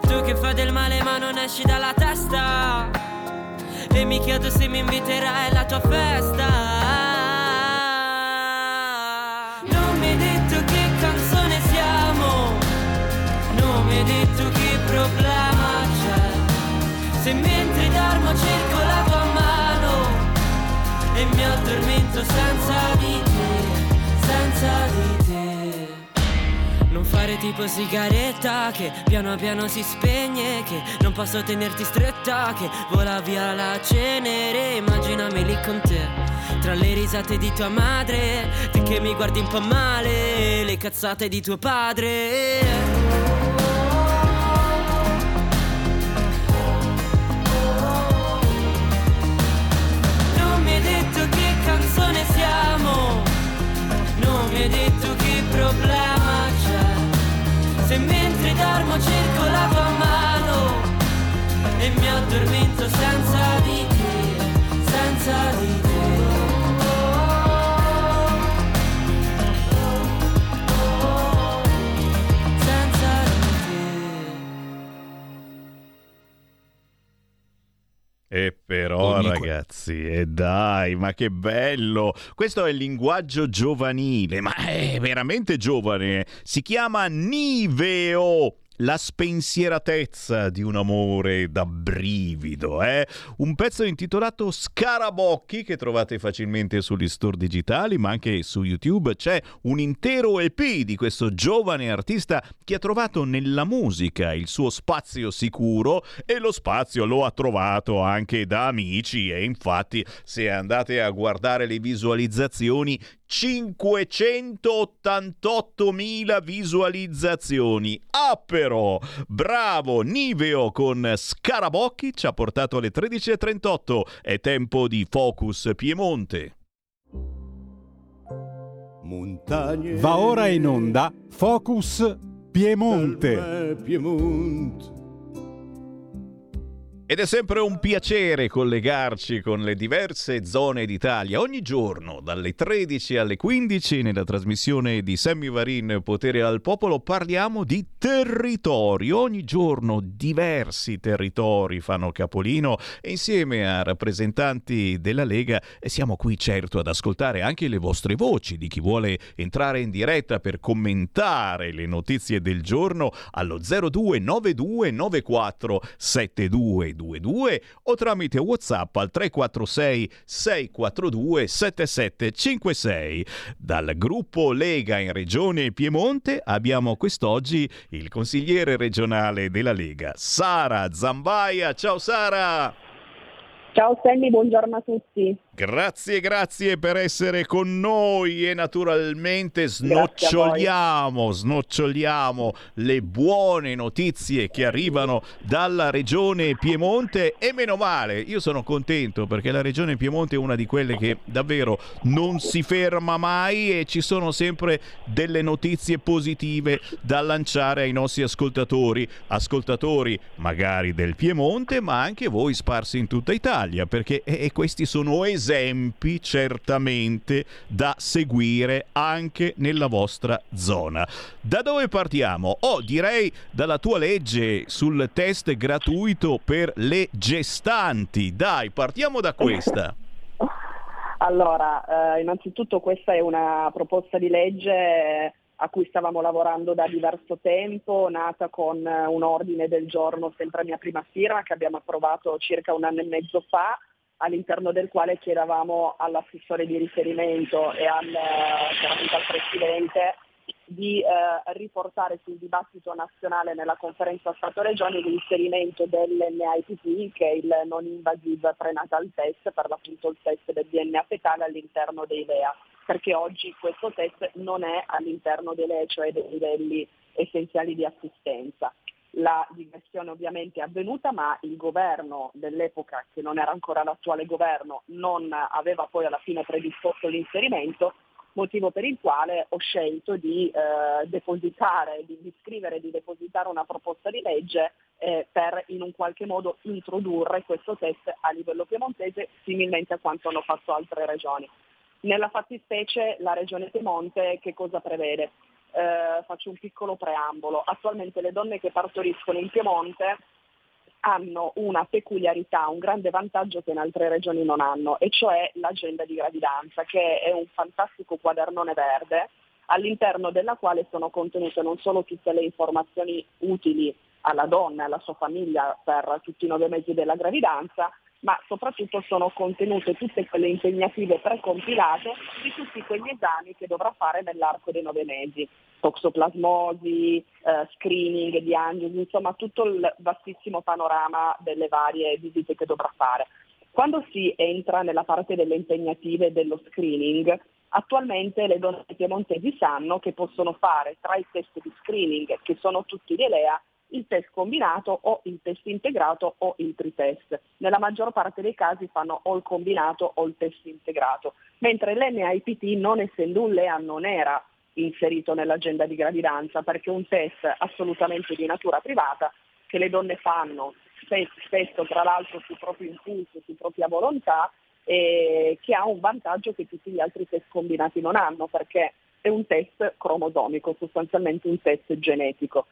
Tu che fai del male ma non esci dalla testa e mi chiedo se mi inviterai alla tua festa. Non mi hai detto che problema c'è. Se mentre dormo cerco e mi addormento senza di te, senza di te. Non fare tipo sigaretta che piano piano si spegne, che non posso tenerti stretta, che vola via la cenere. Immaginami lì con te, tra le risate di tua madre, te che mi guardi un po' male, le cazzate di tuo padre. Hai detto che problema c'è. Se mentre dormo cerco la tua mano e mi addormento senza di te, senza di te. E però Amico. ragazzi, e dai, ma che bello! Questo è il linguaggio giovanile, ma è veramente giovane. Si chiama Niveo. La spensieratezza di un amore da brivido, eh? Un pezzo intitolato Scarabocchi che trovate facilmente sugli store digitali, ma anche su YouTube. C'è un intero EP di questo giovane artista che ha trovato nella musica il suo spazio sicuro e lo spazio lo ha trovato anche da amici e infatti se andate a guardare le visualizzazioni 588.000 visualizzazioni. Ah però, bravo Niveo con Scarabocchi ci ha portato alle 13.38. È tempo di Focus Piemonte. Montagne. Va ora in onda Focus Piemonte. Piemonte. Ed è sempre un piacere collegarci con le diverse zone d'Italia ogni giorno dalle 13 alle 15 nella trasmissione di Sammy Varin Potere al Popolo parliamo di territori. Ogni giorno diversi territori fanno capolino e insieme a rappresentanti della Lega siamo qui certo ad ascoltare anche le vostre voci di chi vuole entrare in diretta per commentare le notizie del giorno allo 029294 7222 o tramite WhatsApp al 346 642 7756. Dal gruppo Lega in Regione Piemonte abbiamo quest'oggi il consigliere regionale della Lega, Sara Zambaia. Ciao Sara! Ciao Sammy, buongiorno a tutti. Grazie, grazie per essere con noi e naturalmente snoccioliamo, snoccioliamo le buone notizie che arrivano dalla regione Piemonte e meno male, io sono contento perché la regione Piemonte è una di quelle che davvero non si ferma mai e ci sono sempre delle notizie positive da lanciare ai nostri ascoltatori, ascoltatori magari del Piemonte ma anche voi sparsi in tutta Italia perché e questi sono esempi certamente da seguire anche nella vostra zona. Da dove partiamo? Oh, direi dalla tua legge sul test gratuito per le gestanti. Dai, partiamo da questa. Allora, eh, innanzitutto questa è una proposta di legge a cui stavamo lavorando da diverso tempo, nata con eh, un ordine del giorno sempre a mia prima firma che abbiamo approvato circa un anno e mezzo fa, all'interno del quale chiedevamo all'assessore di riferimento e al, eh, al Presidente di eh, riportare sul dibattito nazionale nella conferenza Stato-Regioni l'inserimento dell'NIPT, che è il non invasive prenatal test, per l'appunto il test del DNA fetale all'interno dei LEA, perché oggi questo test non è all'interno dei LEA, cioè dei livelli essenziali di assistenza. La digressione ovviamente è avvenuta, ma il governo dell'epoca, che non era ancora l'attuale governo, non aveva poi alla fine predisposto l'inserimento, motivo per il quale ho scelto di eh, depositare, di, di scrivere, di depositare una proposta di legge eh, per in un qualche modo introdurre questo test a livello piemontese similmente a quanto hanno fatto altre regioni. Nella fattispecie la regione Piemonte che cosa prevede? Eh, faccio un piccolo preambolo. Attualmente le donne che partoriscono in Piemonte hanno una peculiarità, un grande vantaggio che in altre regioni non hanno, e cioè l'agenda di gravidanza, che è un fantastico quadernone verde all'interno della quale sono contenute non solo tutte le informazioni utili alla donna e alla sua famiglia per tutti i nove mesi della gravidanza, ma soprattutto sono contenute tutte quelle impegnative precompilate di tutti quegli esami che dovrà fare nell'arco dei nove mesi, toxoplasmosi, eh, screening, diagnosi, insomma tutto il vastissimo panorama delle varie visite che dovrà fare. Quando si entra nella parte delle impegnative dello screening, attualmente le donne piemontesi sanno che possono fare tra i test di screening, che sono tutti di ELEA, il test combinato o il test integrato o il tritest. Nella maggior parte dei casi fanno o il combinato o il test integrato, mentre l'NIPT non essendo un LEA non era inserito nell'agenda di gravidanza perché è un test assolutamente di natura privata che le donne fanno spesso tra l'altro sul proprio impulso, su propria volontà e che ha un vantaggio che tutti gli altri test combinati non hanno perché è un test cromosomico, sostanzialmente un test genetico.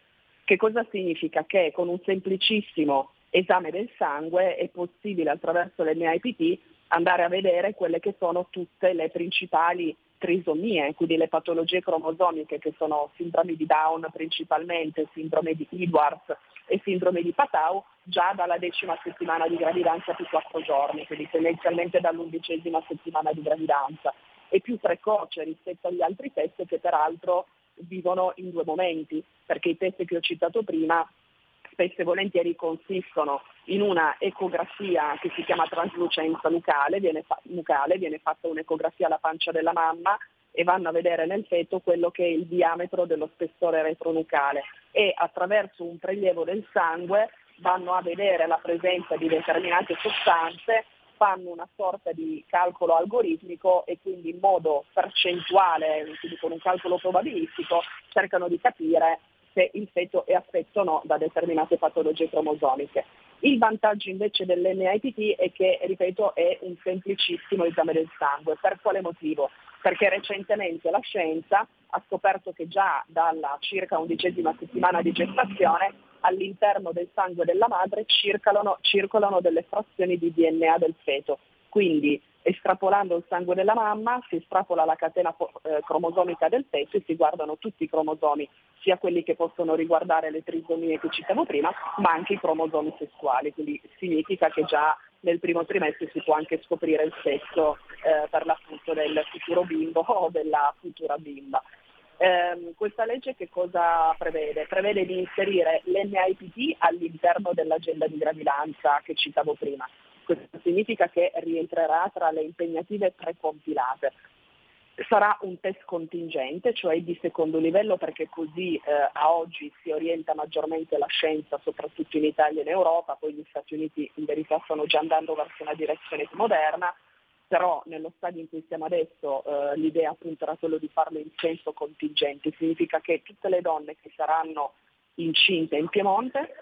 Che cosa significa? Che con un semplicissimo esame del sangue è possibile attraverso l'NIPT andare a vedere quelle che sono tutte le principali trisomie, quindi le patologie cromosomiche che sono sindrome di Down principalmente, sindrome di Edwards e sindrome di Patau già dalla decima settimana di gravidanza più quattro giorni, quindi tendenzialmente dall'undicesima settimana di gravidanza. È più precoce rispetto agli altri test che peraltro vivono in due momenti, perché i test che ho citato prima spesso e volentieri consistono in una ecografia che si chiama traslucenza nucale, viene, fa- nucale, viene fatta un'ecografia alla pancia della mamma e vanno a vedere nel feto quello che è il diametro dello spessore retronucale e attraverso un prelievo del sangue vanno a vedere la presenza di determinate sostanze, fanno una sorta di calcolo algoritmico e quindi in modo percentuale, quindi con un calcolo probabilistico, cercano di capire se il feto è affetto o no da determinate patologie cromosomiche. Il vantaggio invece dell'NIPT è che, ripeto, è un semplicissimo esame del sangue. Per quale motivo? Perché recentemente la scienza ha scoperto che già dalla circa undicesima settimana di gestazione all'interno del sangue della madre circolano, circolano delle frazioni di DNA del feto. Quindi estrapolando il sangue della mamma si estrapola la catena eh, cromosomica del feto e si guardano tutti i cromosomi, sia quelli che possono riguardare le trisomie che citavo prima, ma anche i cromosomi sessuali, quindi significa che già nel primo trimestre si può anche scoprire il sesso eh, per l'appunto del futuro bimbo o della futura bimba. Eh, questa legge che cosa prevede? Prevede di inserire l'NIPT all'interno dell'agenda di gravidanza che citavo prima. Questo significa che rientrerà tra le impegnative precompilate. Sarà un test contingente, cioè di secondo livello, perché così eh, a oggi si orienta maggiormente la scienza, soprattutto in Italia e in Europa, poi gli Stati Uniti in verità stanno già andando verso una direzione più moderna, però nello stadio in cui siamo adesso eh, l'idea appunto era quello di farlo in senso contingente, significa che tutte le donne che saranno incinte in Piemonte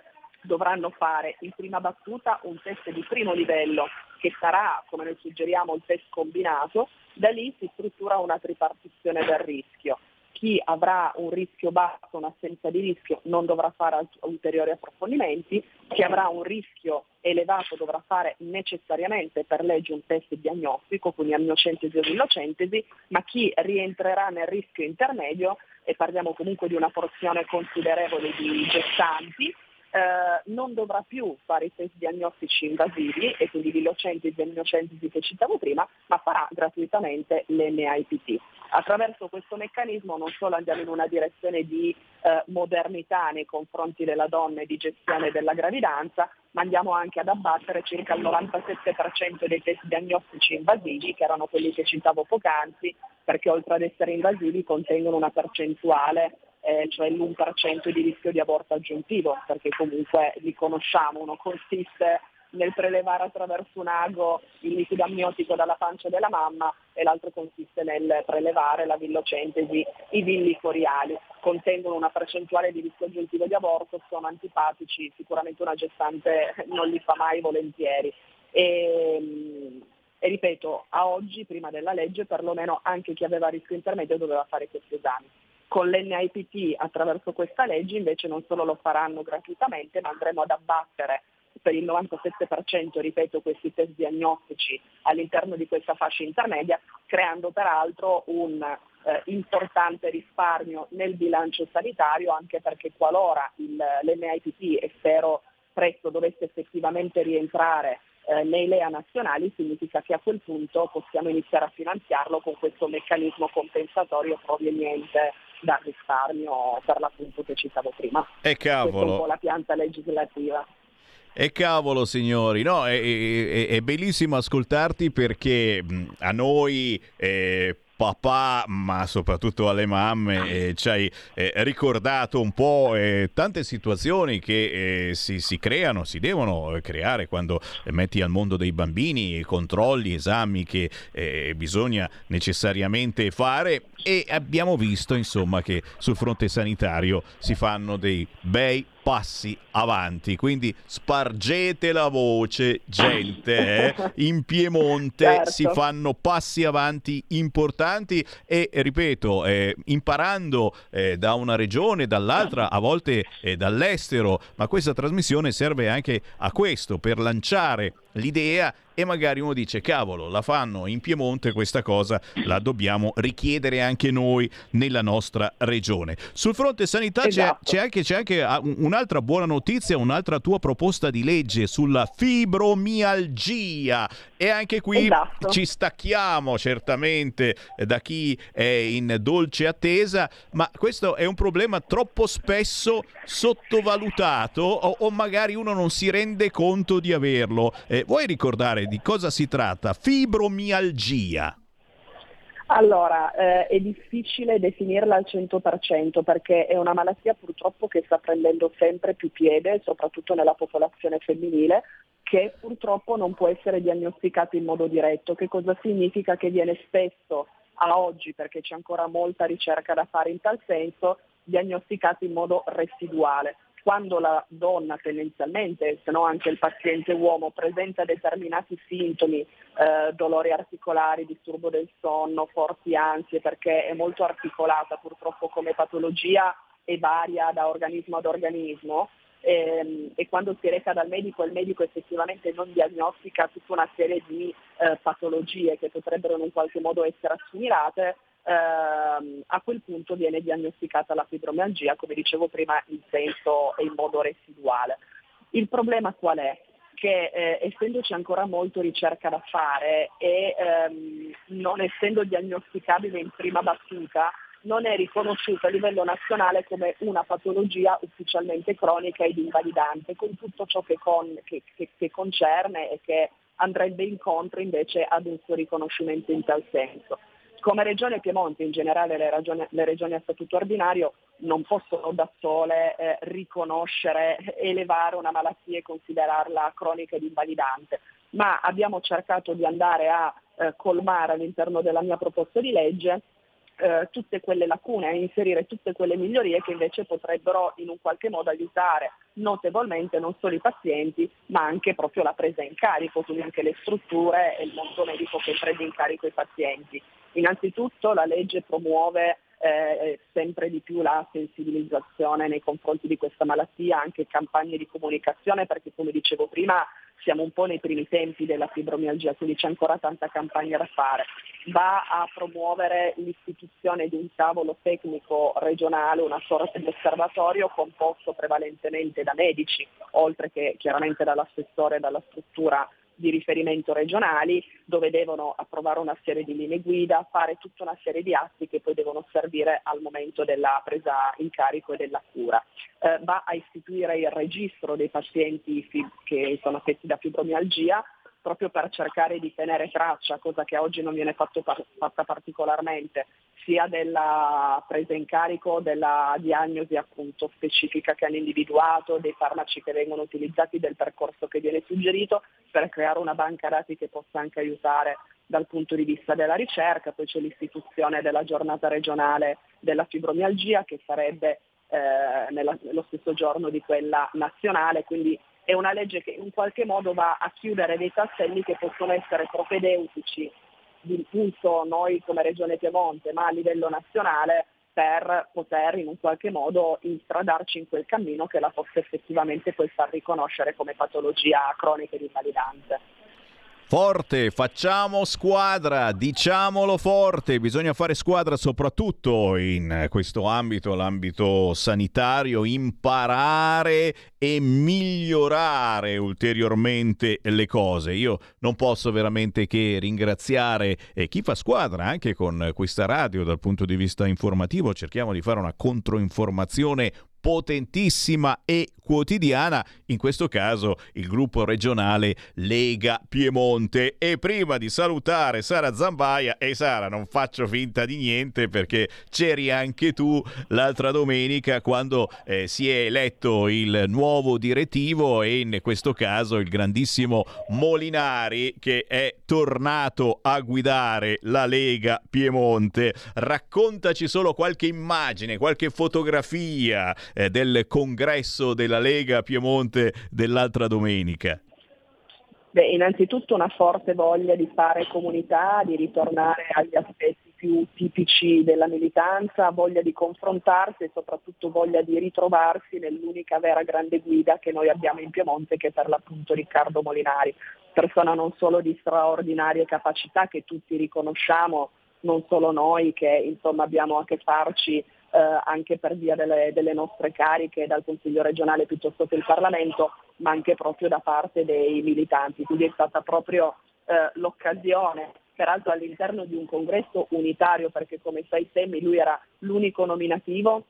dovranno fare in prima battuta un test di primo livello che sarà, come noi suggeriamo, il test combinato, da lì si struttura una tripartizione del rischio. Chi avrà un rischio basso, un'assenza di rischio, non dovrà fare ulteriori approfondimenti, chi avrà un rischio elevato dovrà fare necessariamente per legge un test diagnostico, quindi amniocentesi o villocentesi, ma chi rientrerà nel rischio intermedio, e parliamo comunque di una porzione considerevole di gestanti, eh, non dovrà più fare i test diagnostici invasivi e quindi l'illocentesi e l'immunocentesi che citavo prima, ma farà gratuitamente l'NIPT. Attraverso questo meccanismo non solo andiamo in una direzione di eh, modernità nei confronti della donna e di gestione della gravidanza, ma andiamo anche ad abbattere circa il 97% dei test diagnostici invasivi, che erano quelli che citavo poc'anzi, perché oltre ad essere invasivi contengono una percentuale eh, cioè l'1% di rischio di aborto aggiuntivo, perché comunque li conosciamo, uno consiste nel prelevare attraverso un ago il liquido amniotico dalla pancia della mamma e l'altro consiste nel prelevare la villocentesi, i villi coriali. Contengono una percentuale di rischio aggiuntivo di aborto, sono antipatici, sicuramente una gestante non li fa mai volentieri. E, e ripeto, a oggi, prima della legge, perlomeno anche chi aveva rischio intermedio doveva fare questi esami. Con l'NIPT attraverso questa legge invece non solo lo faranno gratuitamente, ma andremo ad abbattere per il 97%, ripeto, questi test diagnostici all'interno di questa fascia intermedia, creando peraltro un eh, importante risparmio nel bilancio sanitario, anche perché qualora il, l'NIPT, e spero presto dovesse effettivamente rientrare eh, nei LEA nazionali, significa che a quel punto possiamo iniziare a finanziarlo con questo meccanismo compensatorio proveniente dal risparmio per l'appunto che citavo prima. E cavolo. Questa è un po' la pianta legislativa. E cavolo signori, no, è, è, è bellissimo ascoltarti perché a noi eh, papà, ma soprattutto alle mamme, eh, ci hai eh, ricordato un po' eh, tante situazioni che eh, si, si, creano, si devono creare quando metti al mondo dei bambini, controlli, esami che eh, bisogna necessariamente fare. E abbiamo visto insomma che sul fronte sanitario si fanno dei bei passi avanti. Quindi spargete la voce, gente. eh. In Piemonte Certo. si fanno passi avanti importanti e ripeto, eh, imparando eh, da una regione, dall'altra, a volte eh, dall'estero, ma questa trasmissione serve anche a questo, per lanciare l'idea e magari uno dice cavolo la fanno in Piemonte questa cosa la dobbiamo richiedere anche noi nella nostra regione sul fronte sanità c'è- Esatto. c'è, anche, c'è anche ah, un- un'altra buona notizia un'altra tua proposta di legge sulla fibromialgia e anche qui Esatto. ci stacchiamo certamente eh, da chi è in dolce attesa ma questo è un problema troppo spesso sottovalutato o, o magari uno non si rende conto di averlo Eh, vuoi ricordare di cosa si tratta fibromialgia Allora, eh, è difficile definirla al 100% perché è una malattia purtroppo che sta prendendo sempre più piede, soprattutto nella popolazione femminile, che purtroppo non può essere diagnosticata in modo diretto. Che cosa significa? Che viene spesso, a oggi, perché c'è ancora molta ricerca da fare in tal senso, diagnosticata in modo residuale. Quando la donna tendenzialmente, se no anche il paziente uomo, presenta determinati sintomi, eh, dolori articolari, disturbo del sonno, forti ansie, perché è molto articolata purtroppo come patologia e varia da organismo ad organismo, ehm, e quando si reca dal medico il medico effettivamente non diagnostica tutta una serie di eh, patologie che potrebbero in un qualche modo essere assimilate, ehm, a quel punto viene diagnosticata la fibromialgia, come dicevo prima, in senso e in modo residuale. Il problema qual è? Che eh, essendoci ancora molto ricerca da fare e ehm, non essendo diagnosticabile in prima battuta, non è riconosciuta a livello nazionale come una patologia ufficialmente cronica ed invalidante, con tutto ciò che, con- che- che- che concerne e che andrebbe incontro invece ad un suo riconoscimento in tal senso. Come Regione Piemonte, in generale le, ragioni- le regioni a statuto ordinario non possono da sole eh, riconoscere, elevare una malattia e considerarla cronica ed invalidante, ma abbiamo cercato di andare a eh, colmare all'interno della mia proposta di legge eh, tutte quelle lacune, a inserire tutte quelle migliorie che invece potrebbero in un qualche modo aiutare notevolmente non solo i pazienti, ma anche proprio la presa in carico, quindi anche le strutture e il mondo medico che prende in carico i pazienti. Innanzitutto la legge promuove eh, sempre di più la sensibilizzazione nei confronti di questa malattia, anche campagne di comunicazione, perché come dicevo prima siamo un po' nei primi tempi della fibromialgia, quindi c'è ancora tanta campagna da fare. Va a promuovere l'istituzione di un tavolo tecnico regionale, una sorta di osservatorio composto prevalentemente da medici, oltre che chiaramente dall'assessore e dalla struttura di riferimento regionali dove devono approvare una serie di linee guida, fare tutta una serie di atti che poi devono servire al momento della presa in carico e della cura. Eh, va a istituire il registro dei pazienti che sono affetti da fibromialgia proprio per cercare di tenere traccia, cosa che oggi non viene par- fatta particolarmente, sia della presa in carico, della diagnosi appunto specifica che hanno individuato, dei farmaci che vengono utilizzati, del percorso che viene suggerito, per creare una banca dati che possa anche aiutare dal punto di vista della ricerca, poi c'è l'istituzione della giornata regionale della fibromialgia che sarebbe eh, nella- nello stesso giorno di quella nazionale, quindi è una legge che in qualche modo va a chiudere dei tasselli che possono essere propedeutici di impulso noi come Regione Piemonte, ma a livello nazionale per poter in un qualche modo instradarci in quel cammino che la possa effettivamente poi far riconoscere come patologia cronica ed invalidante. Forte, facciamo squadra, diciamolo forte, bisogna fare squadra soprattutto in questo ambito, l'ambito sanitario, imparare e migliorare ulteriormente le cose. Io non posso veramente che ringraziare eh, chi fa squadra anche con questa radio dal punto di vista informativo, cerchiamo di fare una controinformazione potentissima e quotidiana, in questo caso il gruppo regionale Lega Piemonte. E prima di salutare Sara Zambaia, e Sara non faccio finta di niente perché c'eri anche tu l'altra domenica quando eh, si è eletto il nuovo direttivo e in questo caso il grandissimo Molinari che è tornato a guidare la Lega Piemonte. Raccontaci solo qualche immagine, qualche fotografia eh, del congresso della Lega Piemonte dell'altra domenica? Beh, innanzitutto una forte voglia di fare comunità, di ritornare agli aspetti più tipici della militanza, voglia di confrontarsi e soprattutto voglia di ritrovarsi nell'unica vera grande guida che noi abbiamo in Piemonte, che è per l'appunto Riccardo Molinari, persona non solo di straordinarie capacità che tutti riconosciamo, non solo noi che insomma, abbiamo a che farci eh, anche per via delle, delle, nostre cariche dal Consiglio regionale piuttosto che il Parlamento, ma anche proprio da parte dei militanti. Quindi è stata proprio eh, l'occasione, peraltro all'interno di un congresso unitario, perché come sai Semmi lui era l'unico nominativo,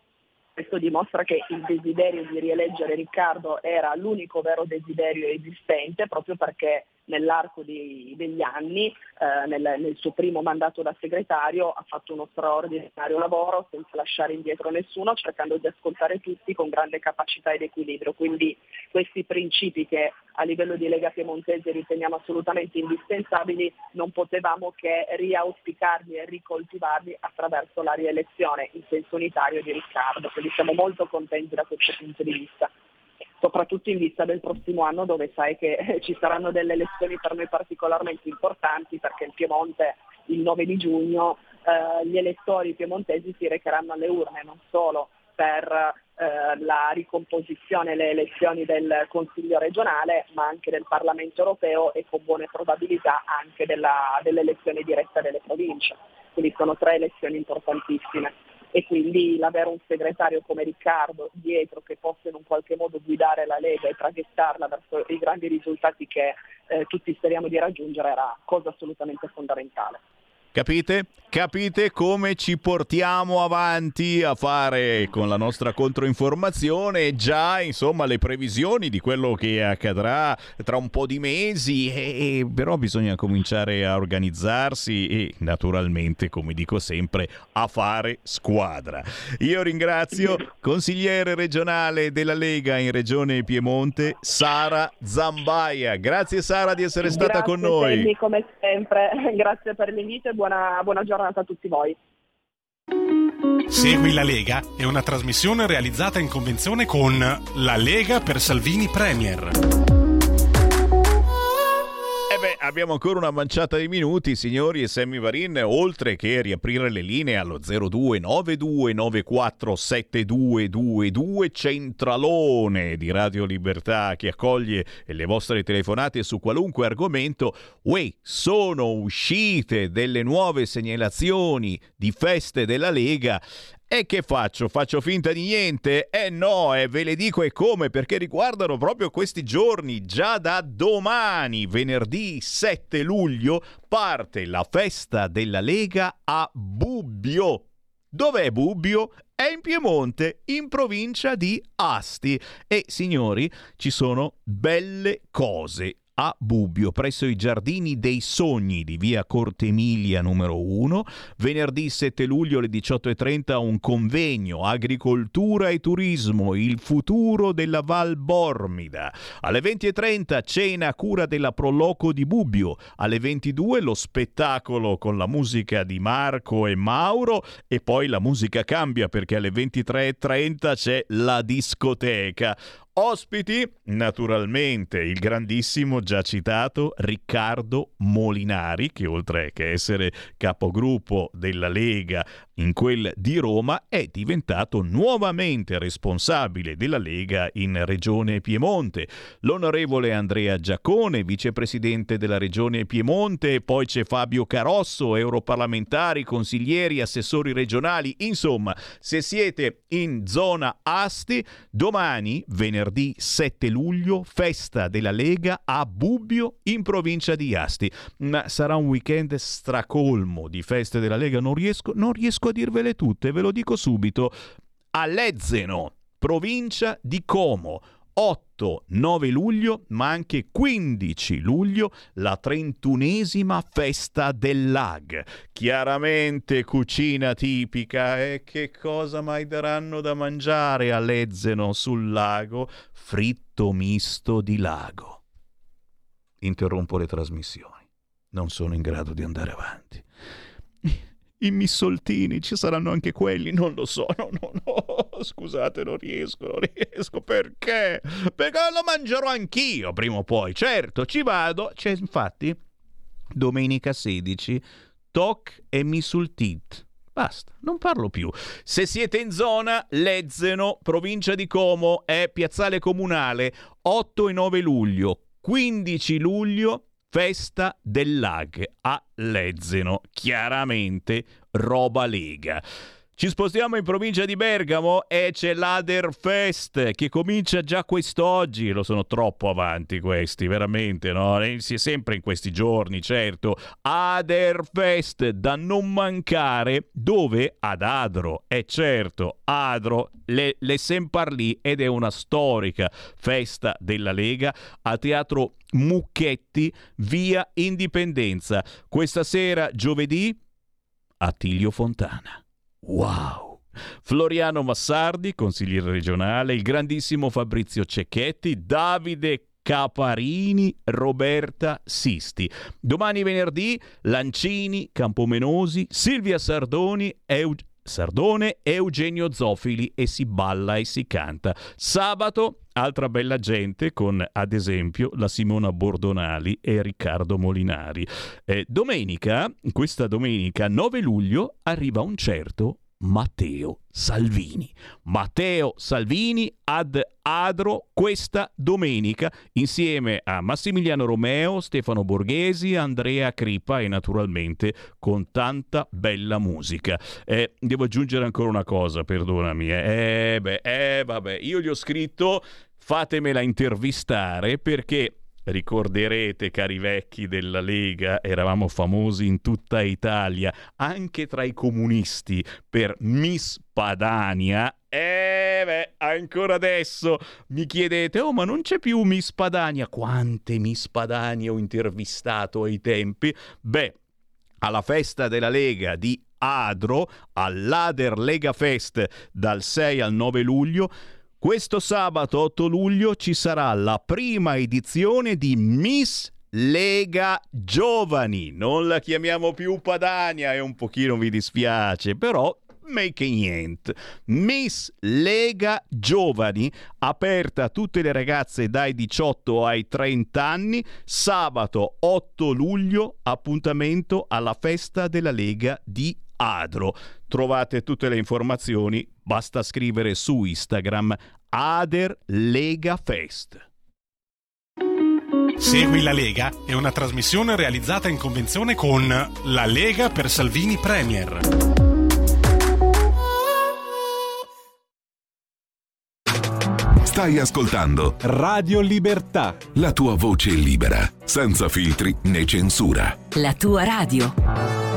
questo dimostra che il desiderio di rieleggere Riccardo era l'unico vero desiderio esistente, proprio perché nell'arco di, degli anni, eh, nel, nel, suo primo mandato da segretario, ha fatto uno straordinario lavoro senza lasciare indietro nessuno, cercando di ascoltare tutti con grande capacità ed equilibrio. Quindi questi principi che a livello di Lega Piemontese riteniamo assolutamente indispensabili, non potevamo che riauspicarli e ricoltivarli attraverso la rielezione in senso unitario di Riccardo. Quindi siamo molto contenti da questo punto di vista soprattutto in vista del prossimo anno dove sai che ci saranno delle elezioni per noi particolarmente importanti perché il Piemonte il 9 di giugno eh, gli elettori piemontesi si recheranno alle urne non solo per eh, la ricomposizione e le elezioni del Consiglio regionale ma anche del Parlamento europeo e con buone probabilità anche della, dell'elezione diretta delle province. Quindi sono tre elezioni importantissime e quindi l'avere un segretario come Riccardo dietro che possa in un qualche modo guidare la Lega e traghettarla verso i grandi risultati che eh, tutti speriamo di raggiungere era cosa assolutamente fondamentale. Capite? Capite come ci portiamo avanti a fare con la nostra controinformazione già insomma le previsioni di quello che accadrà tra un po' di mesi e, e, però bisogna cominciare a organizzarsi e naturalmente come dico sempre a fare squadra. Io ringrazio consigliere regionale della Lega in regione Piemonte Sara Zambaia. Grazie Sara di essere stata Grazie, con noi. Sandy, come sempre, grazie per l'invito buona, buona giornata a tutti voi. Segui la Lega è una trasmissione realizzata in convenzione con La Lega per Salvini Premier. Beh, abbiamo ancora una manciata di minuti, signori e Sammy Varin, oltre che riaprire le linee allo 0292947222, centralone di Radio Libertà che accoglie le vostre telefonate su qualunque argomento. Uè, sono uscite delle nuove segnalazioni di feste della Lega e che faccio? Faccio finta di niente? Eh no, e eh, ve le dico e come, perché riguardano proprio questi giorni. Già da domani, venerdì 7 luglio, parte la festa della Lega a Bubbio. Dov'è Bubbio? È in Piemonte, in provincia di Asti. E signori, ci sono belle cose a Bubbio, presso i Giardini dei Sogni di via Cortemilia numero 1. Venerdì 7 luglio alle 18.30 un convegno Agricoltura e Turismo, il futuro della Val Bormida. Alle 20.30 cena a cura della Proloco di Bubbio. Alle 22 lo spettacolo con la musica di Marco e Mauro e poi la musica cambia perché alle 23.30 c'è la discoteca. Ospiti, naturalmente, il grandissimo già citato Riccardo Molinari, che oltre che essere capogruppo della Lega in quel di Roma, è diventato nuovamente responsabile della Lega in Regione Piemonte. L'onorevole Andrea Giacone, vicepresidente della Regione Piemonte, poi c'è Fabio Carosso, europarlamentari, consiglieri, assessori regionali. Insomma, se siete in zona Asti, domani, venerdì 7 luglio, festa della Lega a Bubbio in provincia di Asti. Sarà un weekend stracolmo di feste della Lega, non riesco, non riesco a dirvele tutte, ve lo dico subito. A Lezzeno, provincia di Como. 8, 9 luglio, ma anche 15 luglio, la trentunesima festa del lag. Chiaramente cucina tipica. E che cosa mai daranno da mangiare a Lezzeno sul lago? Fritto misto di lago. Interrompo le trasmissioni. Non sono in grado di andare avanti. I missoltini, ci saranno anche quelli? Non lo so, no, no, no, scusate, non riesco, non riesco, perché? Perché lo mangerò anch'io prima o poi, certo, ci vado, c'è infatti domenica 16, Toc e Misultit. Basta, non parlo più. Se siete in zona, Lezzeno, provincia di Como, è piazzale comunale, 8 e 9 luglio, 15 luglio, festa del lag a Lezzeno. Chiaramente roba lega. Ci spostiamo in provincia di Bergamo e c'è l'Aderfest che comincia già quest'oggi. Lo sono troppo avanti questi, veramente, no? Si è sempre in questi giorni, certo. Aderfest da non mancare, dove? Ad Adro. E certo, Adro, le, le Semparlì ed è una storica festa della Lega a Teatro Mucchetti, via Indipendenza. Questa sera, giovedì, Attilio Fontana. Wow! Floriano Massardi, consigliere regionale, il grandissimo Fabrizio Cecchetti, Davide Caparini, Roberta Sisti. Domani venerdì Lancini, Campomenosi, Silvia Sardoni, Eug- Sardone, Eugenio Zofili e si balla e si canta. Sabato altra bella gente con ad esempio la Simona Bordonali e Riccardo Molinari. Eh, domenica, questa domenica 9 luglio, arriva un certo Matteo Salvini. Matteo Salvini ad Adro questa domenica insieme a Massimiliano Romeo, Stefano Borghesi, Andrea Cripa e naturalmente con tanta bella musica. Eh, devo aggiungere ancora una cosa, perdonami. Eh, eh beh, eh, vabbè, io gli ho scritto fatemela intervistare perché Ricorderete, cari vecchi della Lega, eravamo famosi in tutta Italia, anche tra i comunisti, per Miss Padania. E beh, ancora adesso mi chiedete, oh ma non c'è più Miss Padania? Quante Miss Padania ho intervistato ai tempi? Beh, alla festa della Lega di Adro, all'Ader Lega Fest dal 6 al 9 luglio, questo sabato 8 luglio ci sarà la prima edizione di Miss Lega Giovani. Non la chiamiamo più Padania e un pochino mi dispiace, però make niente. Miss Lega Giovani, aperta a tutte le ragazze dai 18 ai 30 anni, sabato 8 luglio, appuntamento alla festa della Lega di Adro. Trovate tutte le informazioni, basta scrivere su Instagram Ader Lega Fest. Segui la Lega è una trasmissione realizzata in convenzione con La Lega per Salvini Premier. Stai ascoltando Radio Libertà. la tua voce libera, senza filtri né censura. La tua radio.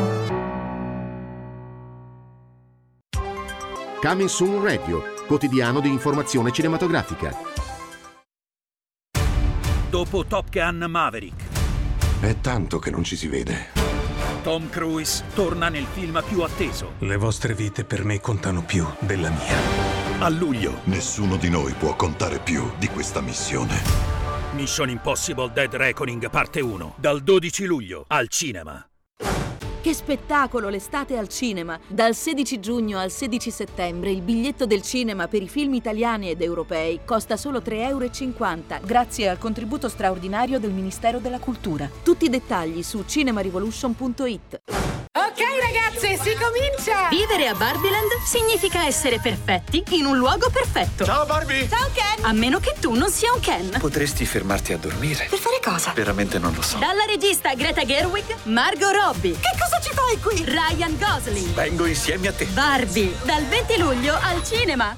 Coming Soon Radio, quotidiano di informazione cinematografica. Dopo Top Gun Maverick, È tanto che non ci si vede. Tom Cruise torna nel film più atteso. Le vostre vite per me contano più della mia. A luglio, Nessuno di noi può contare più di questa missione. Mission Impossible Dead Reckoning parte 1, dal 12 luglio al cinema. Che spettacolo l'estate al cinema! Dal 16 giugno al 16 settembre il biglietto del cinema per i film italiani ed europei costa solo 3,50 euro grazie al contributo straordinario del Ministero della Cultura. Tutti i dettagli su cinemarivolution.it. Ok ragazze, si comincia! Vivere a Barbieland significa essere perfetti in un luogo perfetto. Ciao Barbie! Ciao Ken! A meno che tu non sia un Ken. Potresti fermarti a dormire? Per fare cosa? Veramente non lo so. Dalla regista Greta Gerwig, Margot Robbie. Che cosa ci fai qui? Ryan Gosling. Vengo insieme a te. Barbie, dal 20 luglio al cinema.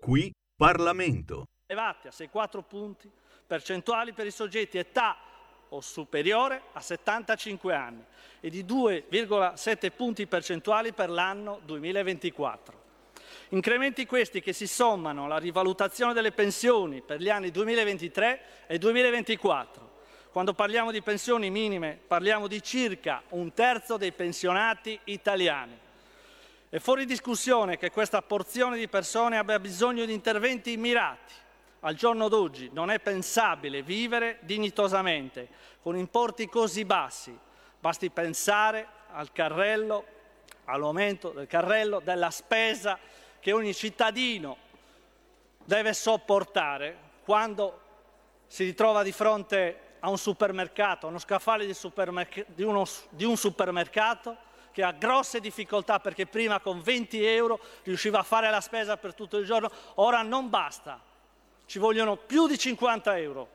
Qui Parlamento. elevati a 6,4 punti percentuali per i soggetti età o superiore a 75 anni e di 2,7 punti percentuali per l'anno 2024. Incrementi questi che si sommano alla rivalutazione delle pensioni per gli anni 2023 e 2024. Quando parliamo di pensioni minime parliamo di circa un terzo dei pensionati italiani. È fuori discussione che questa porzione di persone abbia bisogno di interventi mirati. Al giorno d'oggi non è pensabile vivere dignitosamente con importi così bassi, Basti pensare al carrello, all'aumento del carrello, della spesa che ogni cittadino deve sopportare quando si ritrova di fronte a un supermercato, a uno scaffale di, supermerc- di, uno, di un supermercato che ha grosse difficoltà perché prima con 20 euro riusciva a fare la spesa per tutto il giorno, ora non basta, ci vogliono più di 50 euro.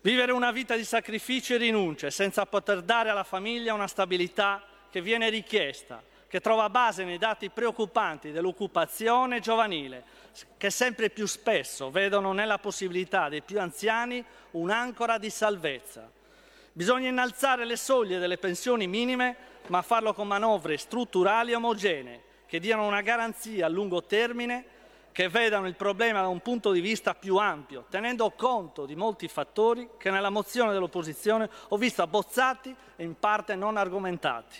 Vivere una vita di sacrifici e rinunce senza poter dare alla famiglia una stabilità che viene richiesta, che trova base nei dati preoccupanti dell'occupazione giovanile, che sempre più spesso vedono nella possibilità dei più anziani un'ancora di salvezza. Bisogna innalzare le soglie delle pensioni minime, ma farlo con manovre strutturali omogenee, che diano una garanzia a lungo termine che vedano il problema da un punto di vista più ampio, tenendo conto di molti fattori che nella mozione dell'opposizione ho visto abbozzati e in parte non argomentati.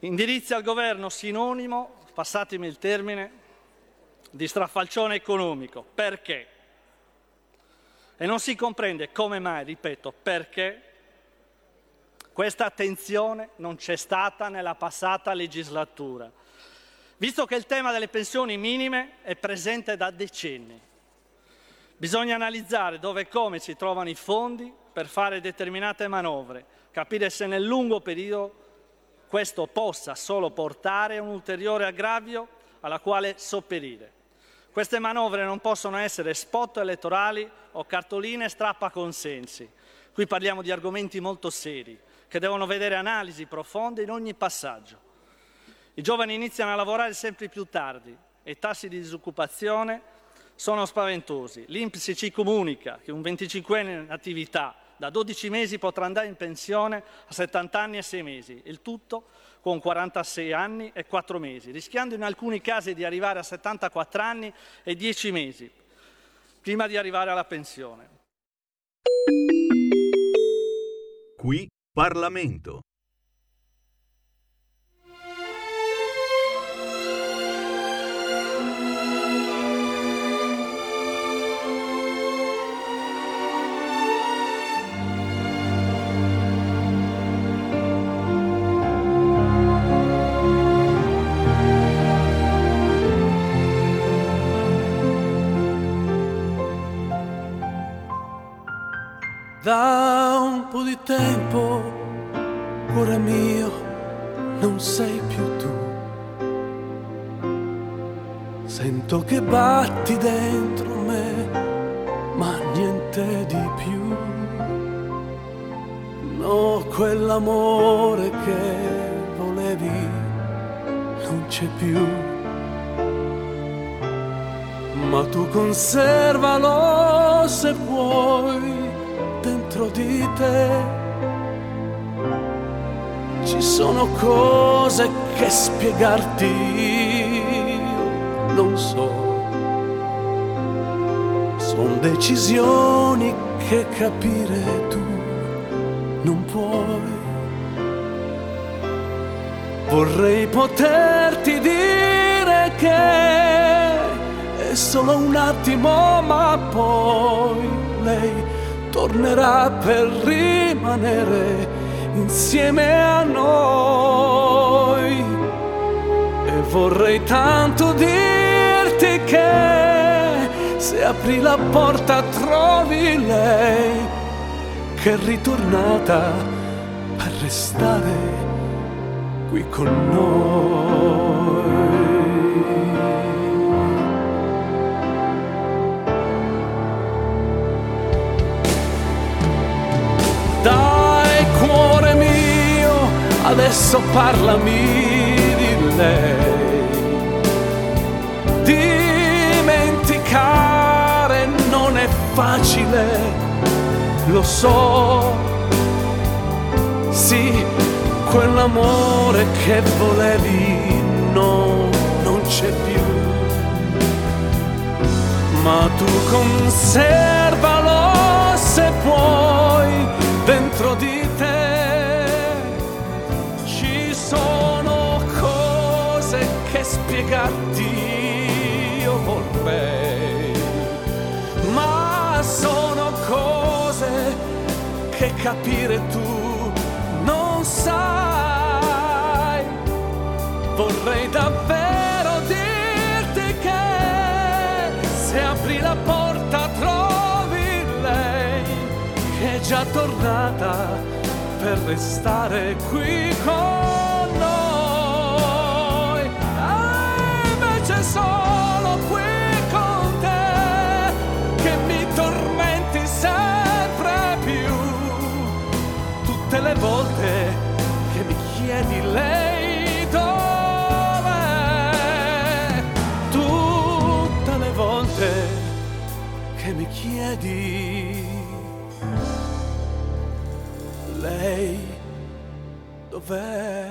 Indirizzi al governo sinonimo, passatemi il termine, di strafalcione economico. Perché? E non si comprende come mai, ripeto, perché questa attenzione non c'è stata nella passata legislatura visto che il tema delle pensioni minime è presente da decenni. Bisogna analizzare dove e come si trovano i fondi per fare determinate manovre, capire se nel lungo periodo questo possa solo portare un ulteriore aggravio alla quale sopperire. Queste manovre non possono essere spot elettorali o cartoline strappa consensi. Qui parliamo di argomenti molto seri, che devono vedere analisi profonde in ogni passaggio. I giovani iniziano a lavorare sempre più tardi e i tassi di disoccupazione sono spaventosi. L'Inps ci comunica che un 25enne in attività da 12 mesi potrà andare in pensione a 70 anni e 6 mesi, il tutto con 46 anni e 4 mesi, rischiando in alcuni casi di arrivare a 74 anni e 10 mesi prima di arrivare alla pensione. Qui Parlamento. Da un po' di tempo, cuore mio, non sei più tu. Sento che batti dentro me, ma niente di più. No, quell'amore che volevi non c'è più. Ma tu conservalo se puoi dentro di te. Ci sono cose che spiegarti non so. Sono decisioni che capire tu non puoi. Vorrei poterti dire che è solo un attimo, ma poi lei tornerà per rimanere insieme a noi. E vorrei tanto dirti che se apri la porta trovi lei che è ritornata per restare qui con noi. Adesso parlami di lei. Dimenticare non è facile, lo so. Sì, quell'amore che volevi no, non c'è più. Ma tu conservalo se puoi dentro di te spiegarti io vorrei, ma sono cose che capire tu non sai. Vorrei davvero dirti che se apri la porta trovi lei che è già tornata per restare qui con volte che mi chiedi lei dov'è? Tutte le volte che mi chiedi lei dov'è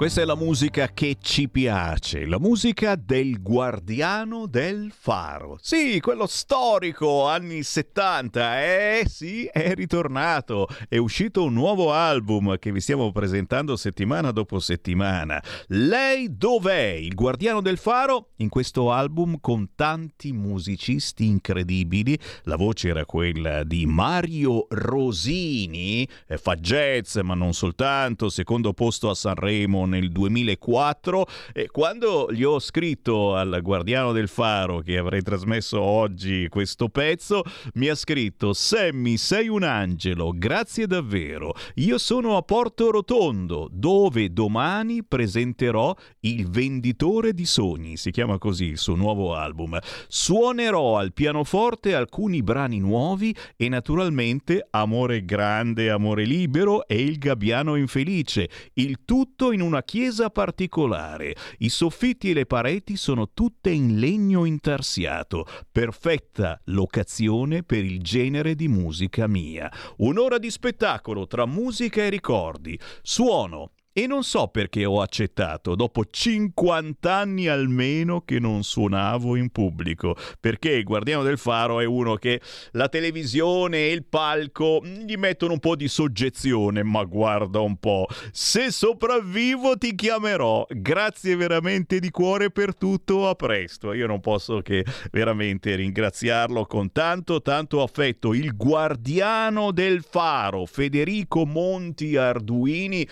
Questa è la musica che ci piace, la musica del guardiano del faro. Sì, quello storico, anni 70. Eh sì, è ritornato. È uscito un nuovo album che vi stiamo presentando settimana dopo settimana. Lei dov'è? Il guardiano del faro in questo album con tanti musicisti incredibili. La voce era quella di Mario Rosini, eh, fa jazz ma non soltanto, secondo posto a Sanremo nel 2004 e quando gli ho scritto al Guardiano del Faro che avrei trasmesso oggi questo pezzo, mi ha scritto Sammy sei un angelo, grazie davvero. Io sono a Porto Rotondo dove domani presenterò Il venditore di sogni, si chiama così il suo nuovo album. Suonerò al pianoforte alcuni brani nuovi e naturalmente Amore grande, amore libero e Il gabbiano infelice, il tutto in una chiesa particolare. I soffitti e le pareti sono tutte in legno intarsiato, perfetta locazione per il genere di musica mia. Un'ora di spettacolo tra musica e ricordi, suono, e non so perché ho accettato, dopo 50 anni almeno che non suonavo in pubblico, perché il Guardiano del Faro è uno che la televisione e il palco gli mettono un po' di soggezione, ma guarda un po', se sopravvivo ti chiamerò, grazie veramente di cuore per tutto, a presto, io non posso che veramente ringraziarlo con tanto tanto affetto, il Guardiano del Faro, Federico Monti Arduini,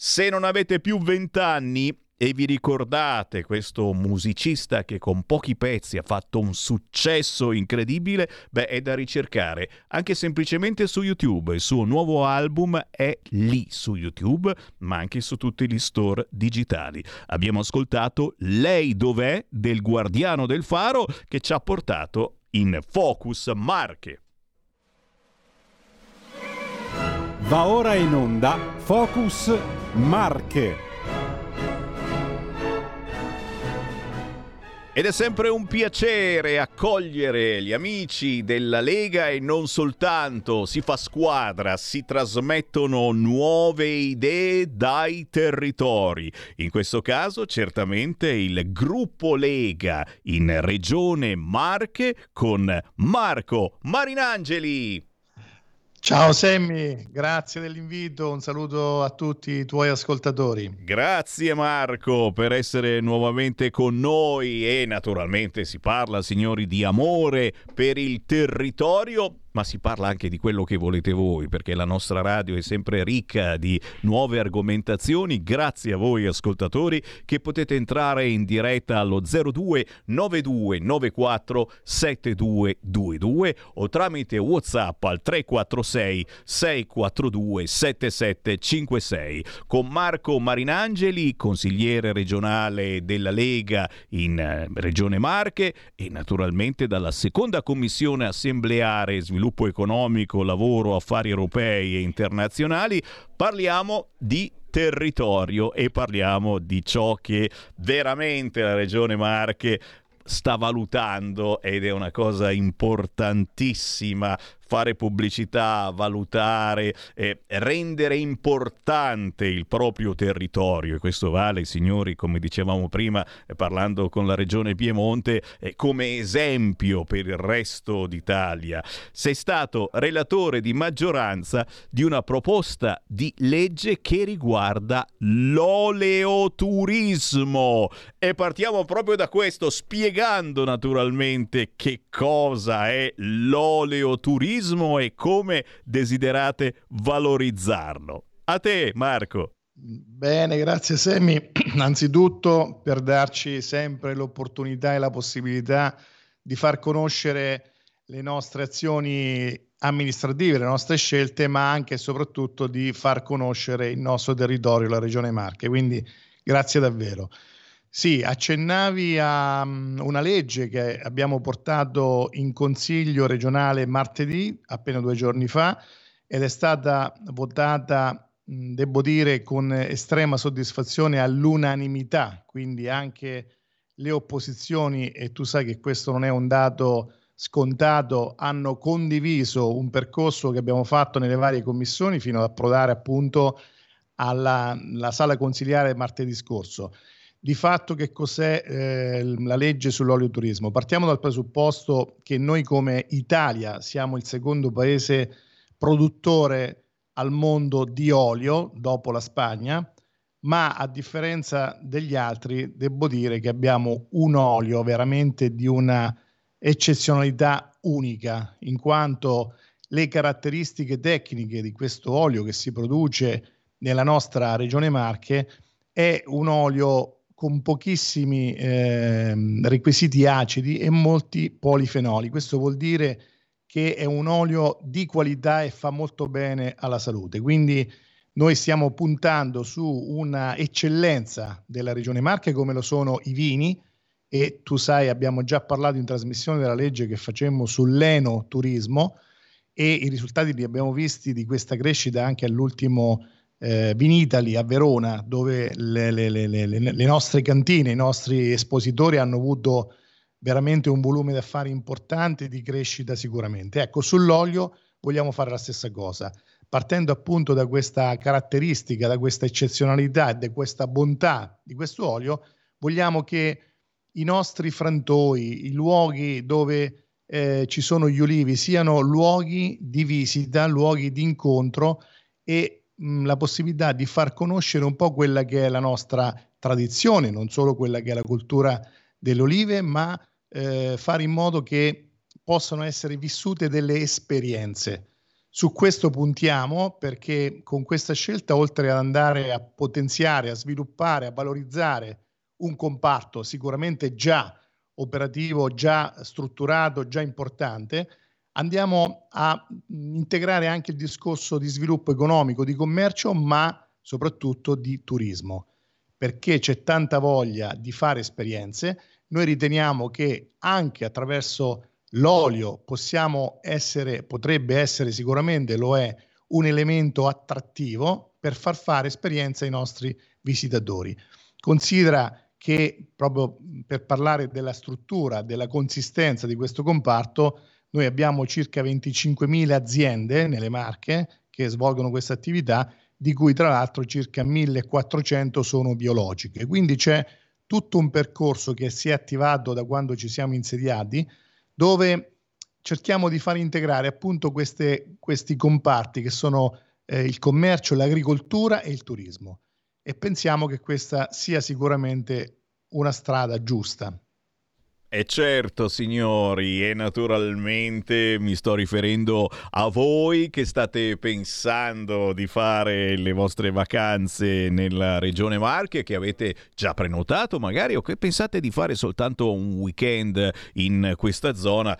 se non avete più vent'anni e vi ricordate questo musicista che con pochi pezzi ha fatto un successo incredibile, beh, è da ricercare anche semplicemente su YouTube. Il suo nuovo album è lì su YouTube, ma anche su tutti gli store digitali. Abbiamo ascoltato Lei dov'è del Guardiano del Faro che ci ha portato in Focus Marche. Va ora in onda Focus Marche. Ed è sempre un piacere accogliere gli amici della Lega e non soltanto, si fa squadra, si trasmettono nuove idee dai territori. In questo caso certamente il gruppo Lega in Regione Marche con Marco Marinangeli. Ciao Semmi, grazie dell'invito, un saluto a tutti i tuoi ascoltatori. Grazie Marco per essere nuovamente con noi. E naturalmente si parla, signori, di amore per il territorio ma si parla anche di quello che volete voi, perché la nostra radio è sempre ricca di nuove argomentazioni. Grazie a voi ascoltatori che potete entrare in diretta allo 02 92 94 7222 o tramite WhatsApp al 346 642 7756 con Marco Marinangeli, consigliere regionale della Lega in eh, Regione Marche e naturalmente dalla seconda commissione assembleare sviluppo sviluppo economico, lavoro, affari europei e internazionali, parliamo di territorio e parliamo di ciò che veramente la Regione Marche sta valutando ed è una cosa importantissima fare pubblicità, valutare, eh, rendere importante il proprio territorio e questo vale, signori, come dicevamo prima eh, parlando con la regione Piemonte, eh, come esempio per il resto d'Italia. Sei stato relatore di maggioranza di una proposta di legge che riguarda l'oleoturismo e partiamo proprio da questo spiegando naturalmente che cosa è l'oleoturismo e come desiderate valorizzarlo. A te, Marco. Bene, grazie Semmi. Anzitutto per darci sempre l'opportunità e la possibilità di far conoscere le nostre azioni amministrative, le nostre scelte, ma anche e soprattutto di far conoscere il nostro territorio, la Regione Marche. Quindi grazie davvero. Sì, accennavi a um, una legge che abbiamo portato in Consiglio regionale martedì, appena due giorni fa, ed è stata votata, mh, devo dire, con estrema soddisfazione all'unanimità, quindi anche le opposizioni, e tu sai che questo non è un dato scontato, hanno condiviso un percorso che abbiamo fatto nelle varie commissioni fino ad approdare appunto alla sala consigliare martedì scorso. Di fatto che cos'è eh, la legge sull'olioturismo? Partiamo dal presupposto che noi come Italia siamo il secondo paese produttore al mondo di olio dopo la Spagna, ma a differenza degli altri devo dire che abbiamo un olio veramente di una eccezionalità unica, in quanto le caratteristiche tecniche di questo olio che si produce nella nostra regione Marche è un olio con pochissimi eh, requisiti acidi e molti polifenoli. Questo vuol dire che è un olio di qualità e fa molto bene alla salute. Quindi noi stiamo puntando su una eccellenza della regione Marche come lo sono i vini e tu sai abbiamo già parlato in trasmissione della legge che facemmo sull'enoturismo e i risultati li abbiamo visti di questa crescita anche all'ultimo eh, Vinitali a Verona, dove le, le, le, le, nostre cantine, i nostri espositori hanno avuto veramente un volume d'affari importante di crescita sicuramente. Ecco, sull'olio vogliamo fare la stessa cosa, partendo appunto da questa caratteristica, da questa eccezionalità e da questa bontà di questo olio, vogliamo che i nostri frantoi, i luoghi dove eh, ci sono gli ulivi, siano luoghi di visita, luoghi di incontro e la possibilità di far conoscere un po' quella che è la nostra tradizione, non solo quella che è la cultura delle olive, ma eh, fare in modo che possano essere vissute delle esperienze. Su questo puntiamo perché con questa scelta, oltre ad andare a potenziare, a sviluppare, a valorizzare un comparto sicuramente già operativo, già strutturato, già importante, andiamo a integrare anche il discorso di sviluppo economico, di commercio, ma soprattutto di turismo, perché c'è tanta voglia di fare esperienze. Noi riteniamo che anche attraverso l'olio possiamo essere, potrebbe essere sicuramente, lo è, un elemento attrattivo per far fare esperienza ai nostri visitatori. Considera che proprio per parlare della struttura, della consistenza di questo comparto, noi abbiamo circa 25.000 aziende nelle Marche che svolgono questa attività, di cui tra l'altro circa 1.400 sono biologiche. Quindi c'è tutto un percorso che si è attivato da quando ci siamo insediati, dove cerchiamo di far integrare appunto queste, questi comparti che sono eh, il commercio, l'agricoltura e il turismo. E pensiamo che questa sia sicuramente una strada giusta. E certo, signori, e naturalmente mi sto riferendo a voi che state pensando di fare le vostre vacanze nella regione Marche, che avete già prenotato magari o che pensate di fare soltanto un weekend in questa zona.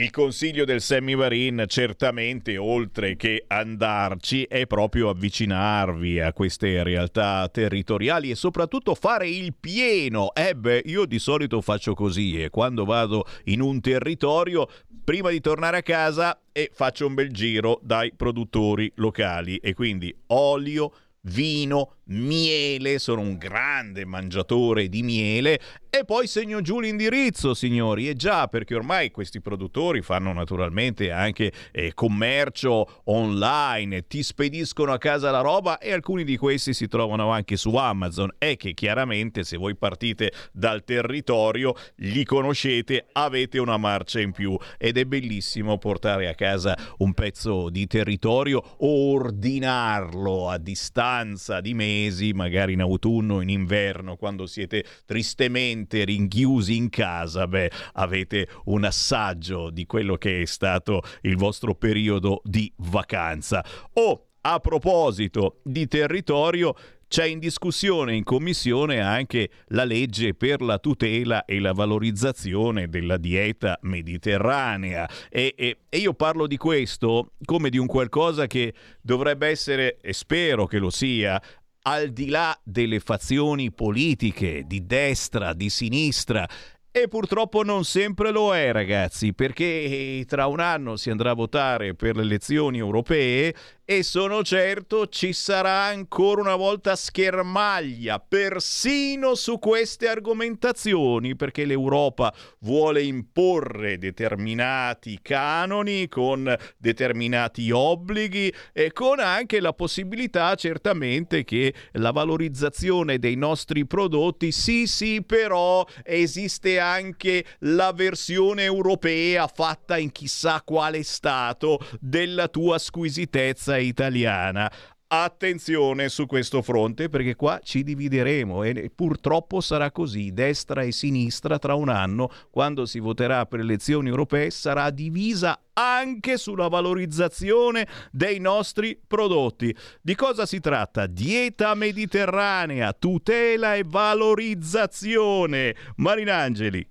Il consiglio del Semivarin certamente, oltre che andarci, è proprio avvicinarvi a queste realtà territoriali e soprattutto fare il pieno. Eh beh, io di solito faccio così e quando vado in un territorio, prima di tornare a casa e faccio un bel giro dai produttori locali e quindi olio, vino, miele, sono un grande mangiatore di miele e poi segno giù l'indirizzo, signori. E già, perché ormai questi produttori fanno naturalmente anche eh, commercio online, ti spediscono a casa la roba e alcuni di questi si trovano anche su Amazon. E che chiaramente se voi partite dal territorio, li conoscete, avete una marcia in più. Ed è bellissimo portare a casa un pezzo di territorio o ordinarlo a distanza di mesi, magari in autunno, in inverno, quando siete tristemente rinchiusi in casa, beh, avete un assaggio di quello che è stato il vostro periodo di vacanza. O a proposito di territorio, c'è in discussione in commissione anche la legge per la tutela e la valorizzazione della dieta mediterranea e, e, e, io parlo di questo come di un qualcosa che dovrebbe essere, e spero che lo sia, al di là delle fazioni politiche di destra, di sinistra, e purtroppo non sempre lo è, ragazzi, perché tra un anno si andrà a votare per le elezioni europee e sono certo ci sarà ancora una volta schermaglia persino su queste argomentazioni perché l'Europa vuole imporre determinati canoni con determinati obblighi e con anche la possibilità certamente che la valorizzazione dei nostri prodotti sì sì però esiste anche la versione europea fatta in chissà quale stato della tua squisitezza italiana. Attenzione su questo fronte perché qua ci divideremo e purtroppo sarà così. Destra e sinistra tra un anno, quando si voterà per le elezioni europee, sarà divisa anche sulla valorizzazione dei nostri prodotti. Di cosa si tratta? Dieta mediterranea, tutela e valorizzazione. Marinangeli.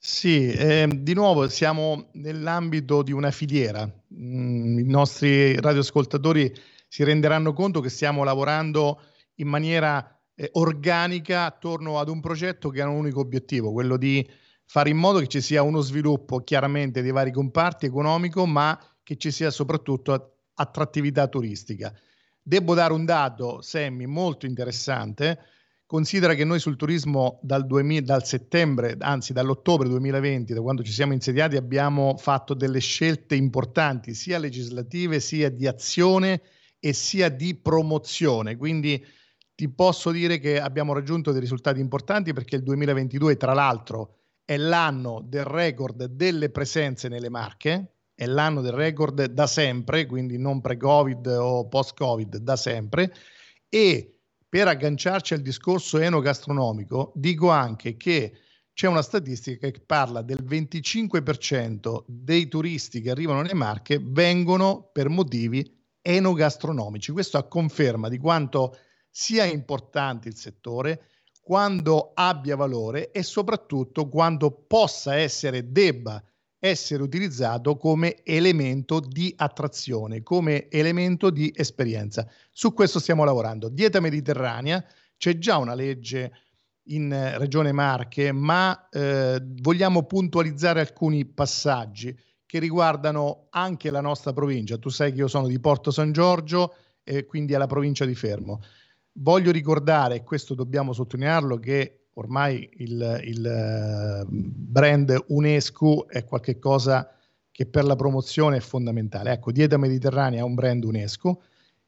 Sì, eh, di nuovo siamo nell'ambito di una filiera. Mm, I nostri radioascoltatori si renderanno conto che stiamo lavorando in maniera eh, organica attorno ad un progetto che ha un unico obiettivo, quello di fare in modo che ci sia uno sviluppo chiaramente dei vari comparti economico, ma che ci sia soprattutto attrattività turistica. Devo dare un dato, Semmi, molto interessante Considera che noi sul turismo dal, 2000, dal, settembre, anzi dall'ottobre 2020, da quando ci siamo insediati, abbiamo fatto delle scelte importanti, sia legislative, sia di azione e sia di promozione. Quindi ti posso dire che abbiamo raggiunto dei risultati importanti perché il 2022, tra l'altro, è l'anno del record delle presenze nelle marche, è l'anno del record da sempre, quindi non pre-Covid o post-Covid, da sempre. E per agganciarci al discorso enogastronomico, dico anche che c'è una statistica che parla del 25% dei turisti che arrivano nelle Marche vengono per motivi enogastronomici. Questo a conferma di quanto sia importante il settore, quando abbia valore e soprattutto quando possa essere, debba essere utilizzato come elemento di attrazione, come elemento di esperienza. Su questo stiamo lavorando. Dieta mediterranea, c'è già una legge in eh, Regione Marche, ma eh, vogliamo puntualizzare alcuni passaggi che riguardano anche la nostra provincia. Tu sai che io sono di Porto San Giorgio e quindi alla provincia di Fermo. Voglio ricordare, e questo dobbiamo sottolinearlo, che ormai il, il eh, brand UNESCO è qualcosa che per la promozione è fondamentale. Ecco, Dieta Mediterranea è un brand UNESCO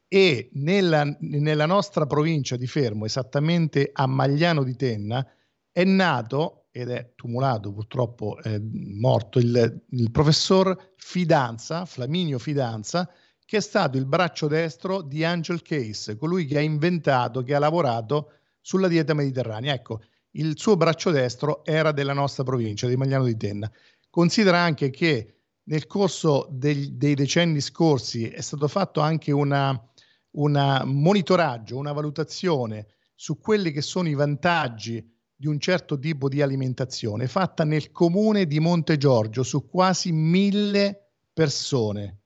e nella, nella nostra provincia di Fermo, esattamente a Magliano di Tenna, è nato ed è tumulato, purtroppo è morto, il, il professor Fidanza, Flaminio Fidanza, che è stato il braccio destro di Angel Case, colui che ha inventato, che ha lavorato sulla dieta mediterranea. Ecco, il suo braccio destro era della nostra provincia, di Magliano di Tenna. Considera anche che nel corso dei, dei decenni scorsi è stato fatto anche un monitoraggio, una valutazione su quelli che sono i vantaggi di un certo tipo di alimentazione, fatta nel comune di Monte Giorgio su quasi mille persone,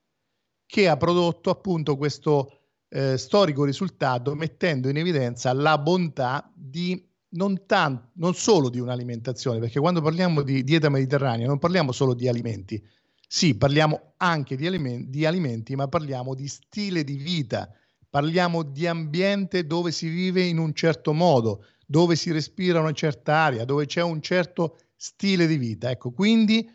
che ha prodotto appunto questo eh, storico risultato mettendo in evidenza la bontà di non, tan- non solo di un'alimentazione, perché quando parliamo di dieta mediterranea non parliamo solo di alimenti, sì, parliamo anche di, aliment- di alimenti, ma parliamo di stile di vita, parliamo di ambiente dove si vive in un certo modo, dove si respira una certa aria, dove c'è un certo stile di vita. Ecco, quindi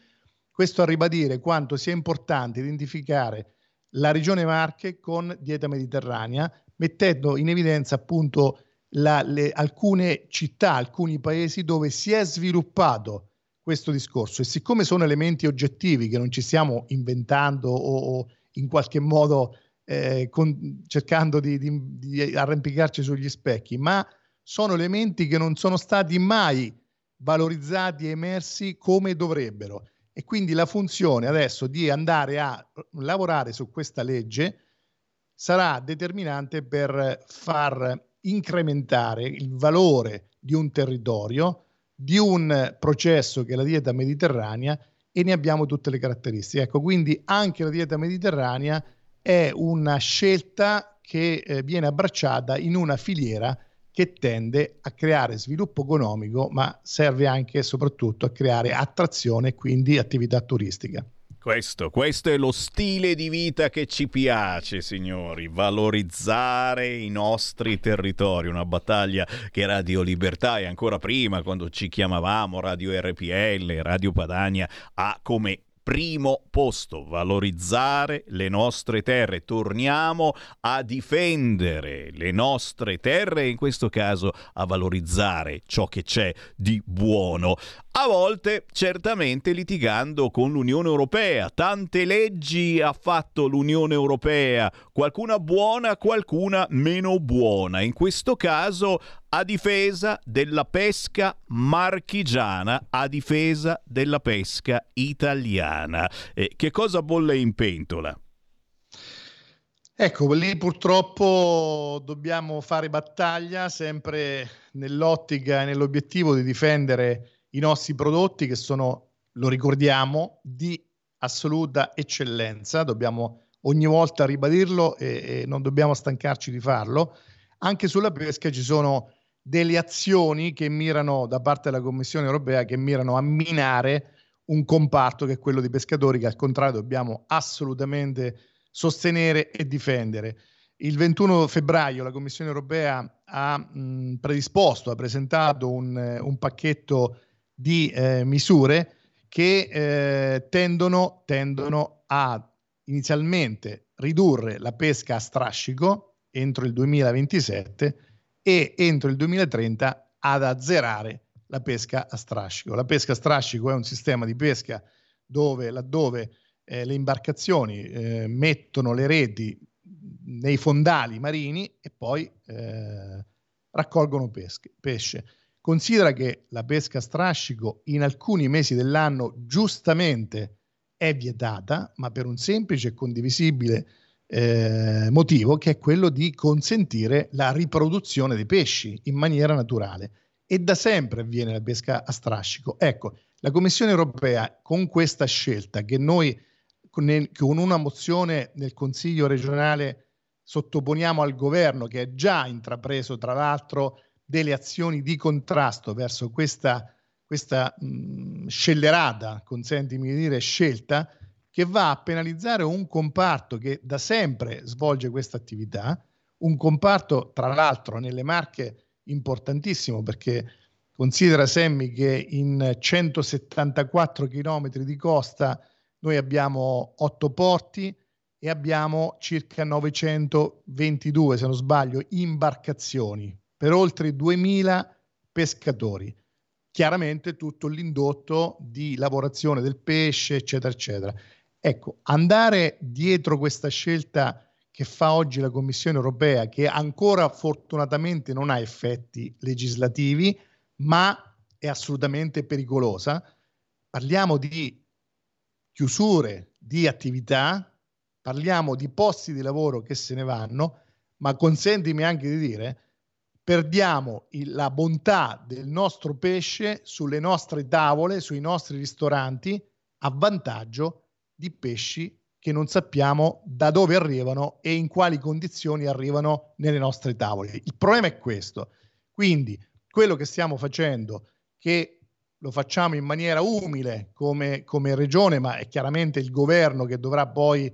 questo a ribadire quanto sia importante identificare la regione Marche con dieta mediterranea, mettendo in evidenza appunto la, le, alcune città, alcuni paesi dove si è sviluppato questo discorso e siccome sono elementi oggettivi che non ci stiamo inventando o, o in qualche modo eh, con, cercando di, di, di arrampicarci sugli specchi, ma sono elementi che non sono stati mai valorizzati e emersi come dovrebbero. E quindi la funzione adesso di andare a lavorare su questa legge sarà determinante per far incrementare il valore di un territorio, di un processo che è la dieta mediterranea e ne abbiamo tutte le caratteristiche. Ecco, quindi anche la dieta mediterranea è una scelta che eh, viene abbracciata in una filiera che tende a creare sviluppo economico, ma serve anche e soprattutto a creare attrazione e quindi attività turistica. Questo, questo è lo stile di vita che ci piace, signori, valorizzare i nostri territori, una battaglia che Radio Libertà e ancora prima, quando ci chiamavamo Radio RPL, Radio Padania, ha come primo posto, valorizzare le nostre terre. Torniamo a difendere le nostre terre e in questo caso a valorizzare ciò che c'è di buono. A volte certamente litigando con l'Unione Europea. Tante leggi ha fatto l'Unione Europea, qualcuna buona, qualcuna meno buona. In questo caso a difesa della pesca marchigiana, a difesa della pesca italiana. Eh, che cosa bolle in pentola? Ecco, lì purtroppo dobbiamo fare battaglia sempre nell'ottica e nell'obiettivo di difendere i nostri prodotti che sono, lo ricordiamo, di assoluta eccellenza. Dobbiamo ogni volta ribadirlo e, e non dobbiamo stancarci di farlo. Anche sulla pesca ci sono delle azioni che mirano da parte della Commissione europea che mirano a minare un comparto che è quello dei pescatori che al contrario dobbiamo assolutamente sostenere e difendere. Il 21 febbraio la Commissione europea ha mh, predisposto, ha presentato un, un pacchetto di eh, misure che eh, tendono, tendono a inizialmente ridurre la pesca a strascico entro il 2027 e entro il 2030 ad azzerare la pesca a strascico. La pesca a strascico è un sistema di pesca dove laddove eh, le imbarcazioni eh, mettono le reti nei fondali marini e poi eh, raccolgono pesche, pesce. Considera che la pesca a strascico in alcuni mesi dell'anno giustamente è vietata, ma per un semplice e condivisibile eh, motivo che è quello di consentire la riproduzione dei pesci in maniera naturale e da sempre avviene la pesca a strascico. Ecco, la Commissione europea con questa scelta che noi con, una mozione nel Consiglio regionale sottoponiamo al governo che è già intrapreso tra l'altro delle azioni di contrasto verso questa, questa mh, scellerata, consentimi di dire, scelta, che va a penalizzare un comparto che da sempre svolge questa attività, un comparto tra l'altro nelle Marche importantissimo perché considera Semmi che in 174 km di costa noi abbiamo 8 porti e abbiamo circa 922, se non sbaglio, imbarcazioni per oltre 2000 pescatori. Chiaramente tutto l'indotto di lavorazione del pesce, eccetera, eccetera. Ecco, andare dietro questa scelta che fa oggi la Commissione europea, che ancora fortunatamente non ha effetti legislativi, ma è assolutamente pericolosa. Parliamo di chiusure di attività, parliamo di posti di lavoro che se ne vanno, ma consentimi anche di dire, perdiamo il, la bontà del nostro pesce sulle nostre tavole, sui nostri ristoranti, a vantaggio di pesci che non sappiamo da dove arrivano e in quali condizioni arrivano nelle nostre tavole. Il problema è questo. Quindi quello che stiamo facendo, che lo facciamo in maniera umile come, come regione, ma è chiaramente il governo che dovrà poi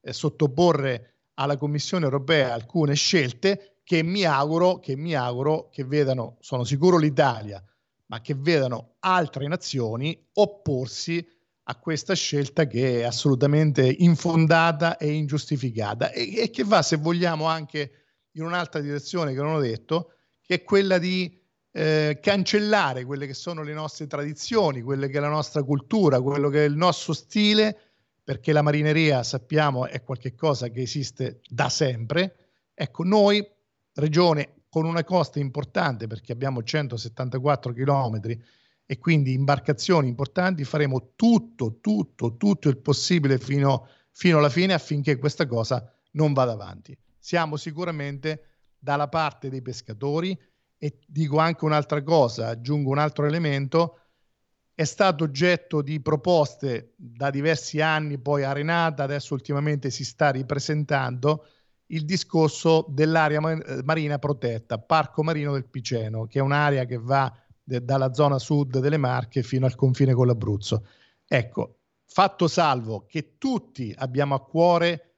eh, sottoporre alla Commissione europea alcune scelte che mi auguro che, mi auguro che vedano, sono sicuro l'Italia, ma che vedano altre nazioni opporsi a questa scelta che è assolutamente infondata e ingiustificata e, e, che va, se vogliamo, anche in un'altra direzione che non ho detto, che è quella di eh, cancellare quelle che sono le nostre tradizioni, quelle che è la nostra cultura, quello che è il nostro stile, perché la marineria, sappiamo, è qualcosa che esiste da sempre. Ecco, noi, regione con una costa importante, perché abbiamo 174 chilometri, e quindi imbarcazioni importanti, faremo tutto, tutto, tutto il possibile fino, fino alla fine affinché questa cosa non vada avanti. Siamo sicuramente dalla parte dei pescatori e dico anche un'altra cosa, aggiungo un altro elemento, è stato oggetto di proposte da diversi anni, poi arenata, adesso ultimamente si sta ripresentando il discorso dell'area marina protetta, Parco Marino del Piceno, che è un'area che va de- dalla zona sud delle Marche fino al confine con l'Abruzzo. Ecco, fatto salvo che tutti abbiamo a cuore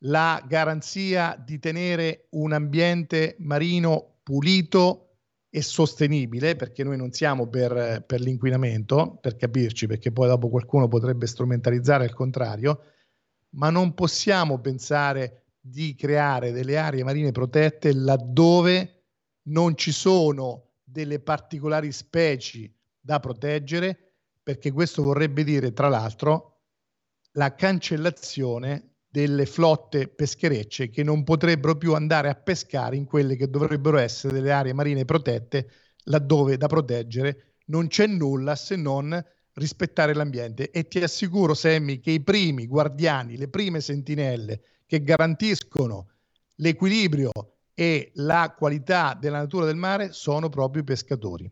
la garanzia di tenere un ambiente marino pulito e sostenibile, perché noi non siamo per, per l'inquinamento, per capirci, perché poi dopo qualcuno potrebbe strumentalizzare il contrario, ma non possiamo pensare di creare delle aree marine protette laddove non ci sono delle particolari specie da proteggere, perché questo vorrebbe dire, tra l'altro, la cancellazione delle flotte pescherecce che non potrebbero più andare a pescare in quelle che dovrebbero essere delle aree marine protette, laddove da proteggere non c'è nulla se non rispettare l'ambiente. E ti assicuro, Semmi, che i primi guardiani, le prime sentinelle che garantiscono l'equilibrio e la qualità della natura del mare sono proprio i pescatori.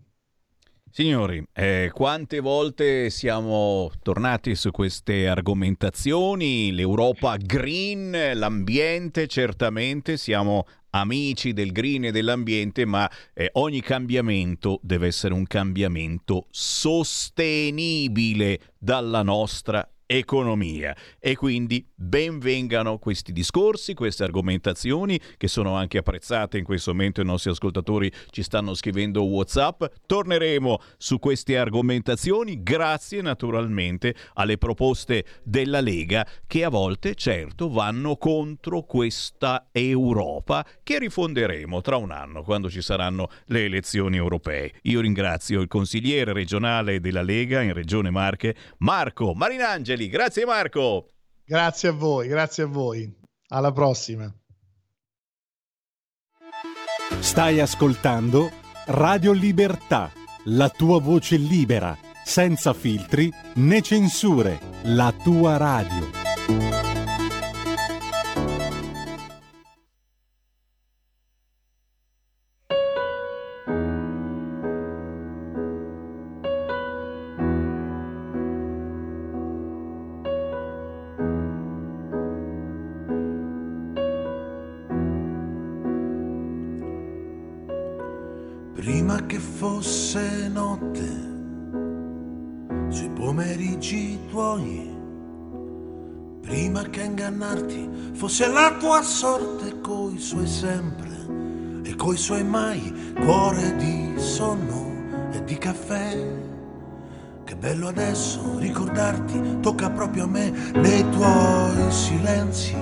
Signori, eh, quante volte siamo tornati su queste argomentazioni? L'Europa green, l'ambiente, certamente siamo amici del green e dell'ambiente, ma eh, ogni cambiamento deve essere un cambiamento sostenibile dalla nostra economia e quindi benvengano questi discorsi, queste argomentazioni che sono anche apprezzate in questo momento i nostri ascoltatori ci stanno scrivendo Whatsapp. Torneremo su queste argomentazioni grazie naturalmente alle proposte della Lega che a volte certo vanno contro questa Europa che rifonderemo tra un anno quando ci saranno le elezioni europee. Io ringrazio il consigliere regionale della Lega in Regione Marche, Marco Marinangeli Angeli. Grazie Marco. Grazie a voi, grazie a voi. Alla prossima. Stai ascoltando Radio Libertà, la tua voce libera, senza filtri né censure, la tua radio. Fosse la tua sorte coi suoi sempre e coi suoi mai, cuore di sonno e di caffè. Che bello adesso ricordarti, tocca proprio a me, nei tuoi silenzi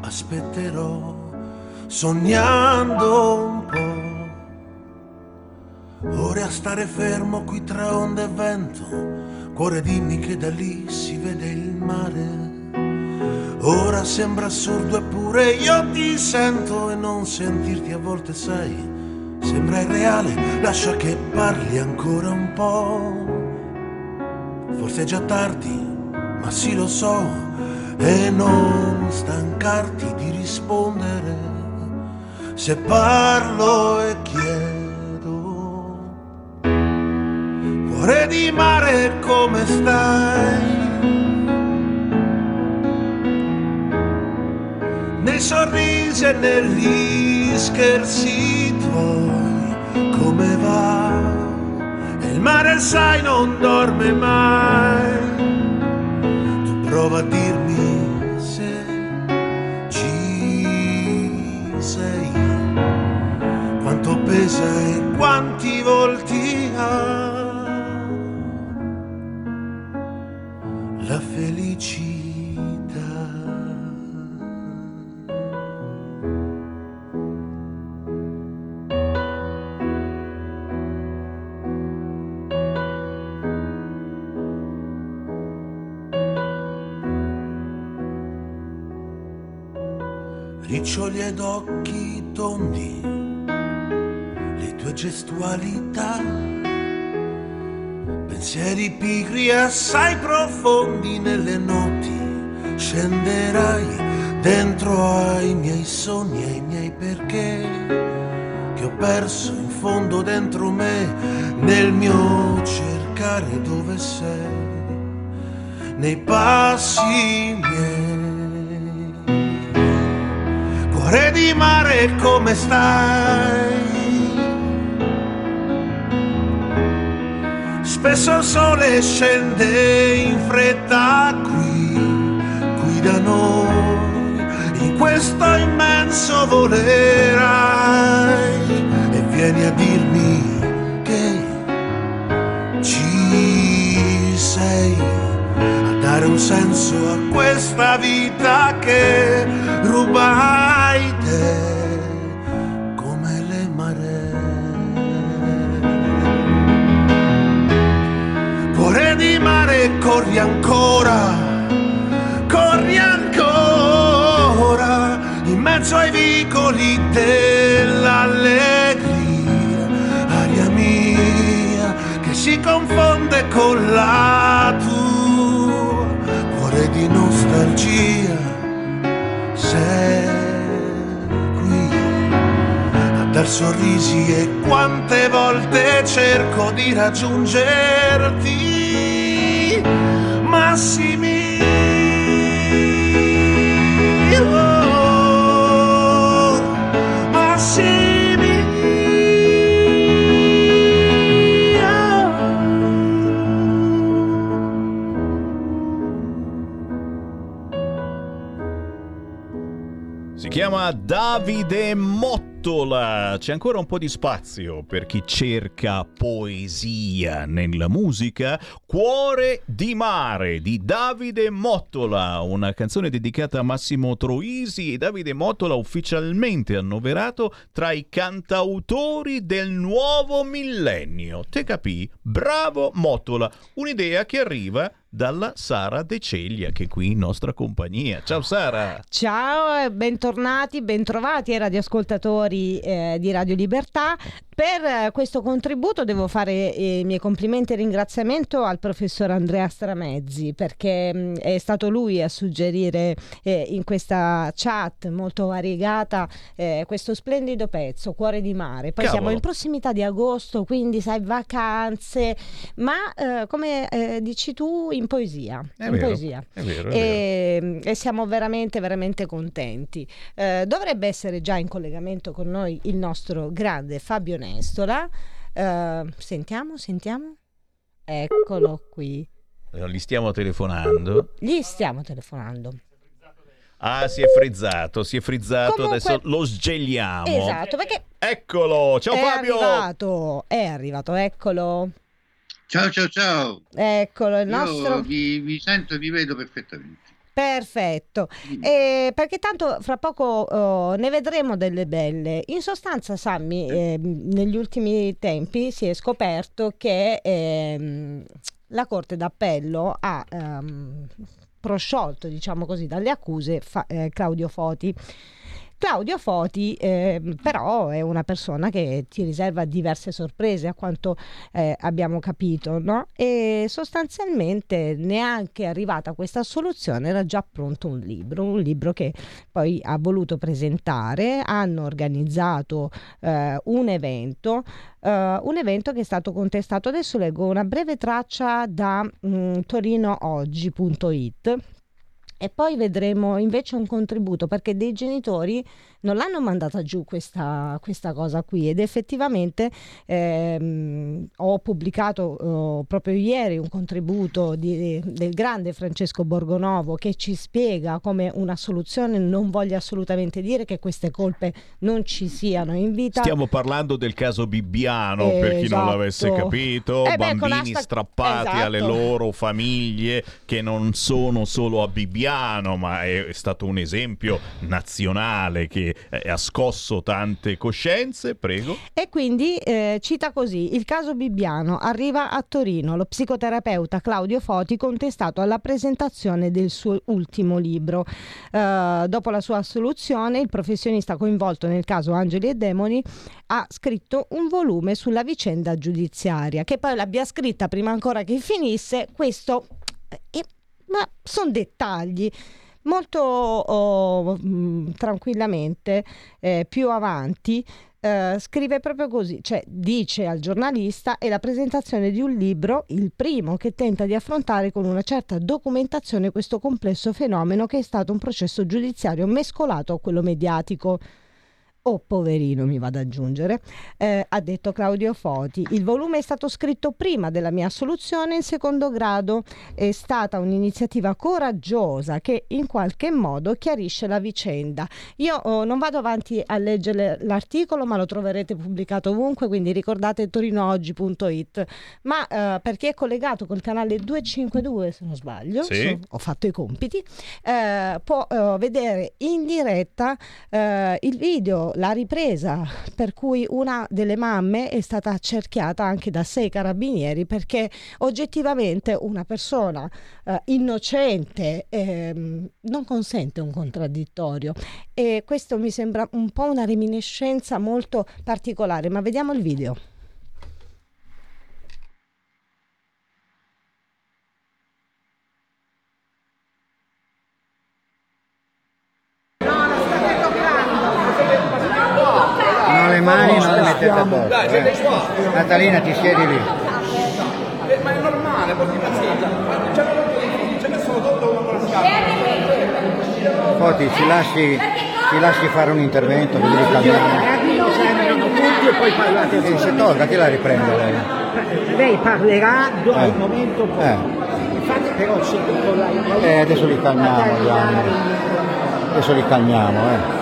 aspetterò, sognando un po' ore a stare fermo qui tra onda e vento, cuore dimmi che da lì si vede il mare. Ora sembra assurdo eppure io ti sento e non sentirti a volte sai, sembra irreale, lascia che parli ancora un po'. Forse è già tardi, ma sì lo so, e non stancarti di rispondere. Se parlo e chiedo Cuore di mare come stai? nei sorrisi e negli scherzi tuoi. Come va? Il mare sai non dorme mai. Tu prova a dirmi se ci sei. Quanto pesa e quanti volti hai Riccioli ed occhi tondi, le tue gestualità, pensieri pigri assai profondi nelle noti, scenderai dentro ai miei sogni, ai miei perché, che ho perso in fondo dentro me, nel mio cercare dove sei, nei passi miei. Cuore di mare come stai? Spesso il sole scende in fretta qui, qui da noi, in questo immenso volerai. E vieni a dirmi che ci sei, dare un senso a questa vita che rubai te come le maree. Cuore di mare, corri ancora, corri ancora, in mezzo ai vicoli dell'allegria, aria mia che si confonde con la tua, dar sorrisi e quante volte cerco di raggiungerti massimi. Oh, massimi. Si chiama Davide Mottola. C'è ancora un po' di spazio per chi cerca poesia nella musica. Cuore di mare di Davide Mottola, una canzone dedicata a Massimo Troisi e Davide Mottola ufficialmente annoverato tra i cantautori del nuovo millennio. Te capì? Bravo Mottola, un'idea che arriva dalla Sara De Ceglia che è qui in nostra compagnia. Ciao Sara! Ciao, e bentornati, bentrovati ai radioascoltatori eh, di Radio Libertà. Per eh, questo contributo devo fare eh, i miei complimenti e ringraziamento al professor Andrea Stramezzi perché mh, è stato lui a suggerire eh, in questa chat molto variegata eh, questo splendido pezzo, Cuore di mare. Poi Cavolo. siamo in prossimità di agosto, quindi sai, vacanze, ma eh, come eh, dici tu, in poesia. È in vero, poesia. è vero, è E, e siamo veramente, veramente contenti. Dovrebbe essere già in collegamento con noi il nostro grande Fabio Nestola. Eh, sentiamo, sentiamo. Eccolo qui. Eh, Li stiamo telefonando. Gli stiamo telefonando. Ah, si è frizzato, si è frizzato, Comunque- adesso lo sgegliamo. Esatto, perché Eccolo, ciao è Fabio! arrivato, è arrivato, eccolo. Ciao ciao ciao. Eccolo, il Io nostro vi, vi sento e vi vedo perfettamente. Perfetto, Eh, perché tanto fra poco oh, ne vedremo delle belle. In sostanza, Sammy, eh, negli ultimi tempi si è scoperto che ehm, la Corte d'Appello ha ehm, prosciolto, diciamo così, dalle accuse fa- eh, Claudio Foti. Claudio Foti ehm, però è una persona che ti riserva diverse sorprese a quanto eh, abbiamo capito, no? E sostanzialmente neanche arrivata questa soluzione era già pronto un libro, un libro che poi ha voluto presentare, hanno organizzato eh, un evento, eh, un evento che è stato contestato. Adesso leggo una breve traccia da mm, torinooggi.it e poi vedremo invece un contributo perché dei genitori non l'hanno mandata giù questa, questa cosa qui ed effettivamente ehm, ho pubblicato oh, proprio ieri un contributo di, del grande Francesco Borgonovo che ci spiega come una soluzione non voglia assolutamente dire che queste colpe non ci siano in vita. Stiamo parlando del caso Bibbiano, Eh, per chi non esatto. l'avesse capito, Eh beh, bambini hashtag- strappati esatto. alle loro famiglie che non sono solo a Bibbiano, ma è, è stato un esempio nazionale che eh, ha scosso tante coscienze, prego. E quindi eh, cita così: il caso Bibbiano arriva a Torino. Lo psicoterapeuta Claudio Foti contestato alla presentazione del suo ultimo libro. Eh, dopo la sua assoluzione, il professionista coinvolto nel caso Angeli e Demoni ha scritto un volume sulla vicenda giudiziaria. Che poi l'abbia scritta prima ancora che finisse, questo. eh, ma sono dettagli molto oh, mh, tranquillamente eh, più avanti eh, scrive proprio così, cioè dice al giornalista è la presentazione di un libro, il primo che tenta di affrontare con una certa documentazione questo complesso fenomeno che è stato un processo giudiziario mescolato a quello mediatico. Oh, poverino, mi vado ad aggiungere, eh, ha detto Claudio Foti. Il volume è stato scritto prima della mia assoluzione in secondo grado. È stata un'iniziativa coraggiosa che in qualche modo chiarisce la vicenda. Io oh, non vado avanti a leggere l'articolo, ma lo troverete pubblicato ovunque, quindi ricordate torinooggi.it. Ma eh, per chi è collegato col canale 252, se non sbaglio, Sì. so- ho fatto i compiti, eh, può eh, vedere in diretta eh, il video, la ripresa per cui una delle mamme è stata accerchiata anche da sei carabinieri perché oggettivamente una persona eh, innocente ehm, non consente un contraddittorio e questo mi sembra un po' una reminiscenza molto particolare, ma vediamo il video. No, le mani non le mettete addosso. Eh. Natalina, ti siedi lì. Ma è normale, porti pazienza. Ce ne sono tutto uno con la scarpa. Foti, ci lasci, ci lasci fare un intervento, così li calmiamo. tutti e poi parlate Sì, si tolga, chi la riprende lei? Lei parlerà do- Eh. momento poi. Eh. Infatti però se con la, Eh, adesso li calmiamo. Adesso li calmiamo, eh.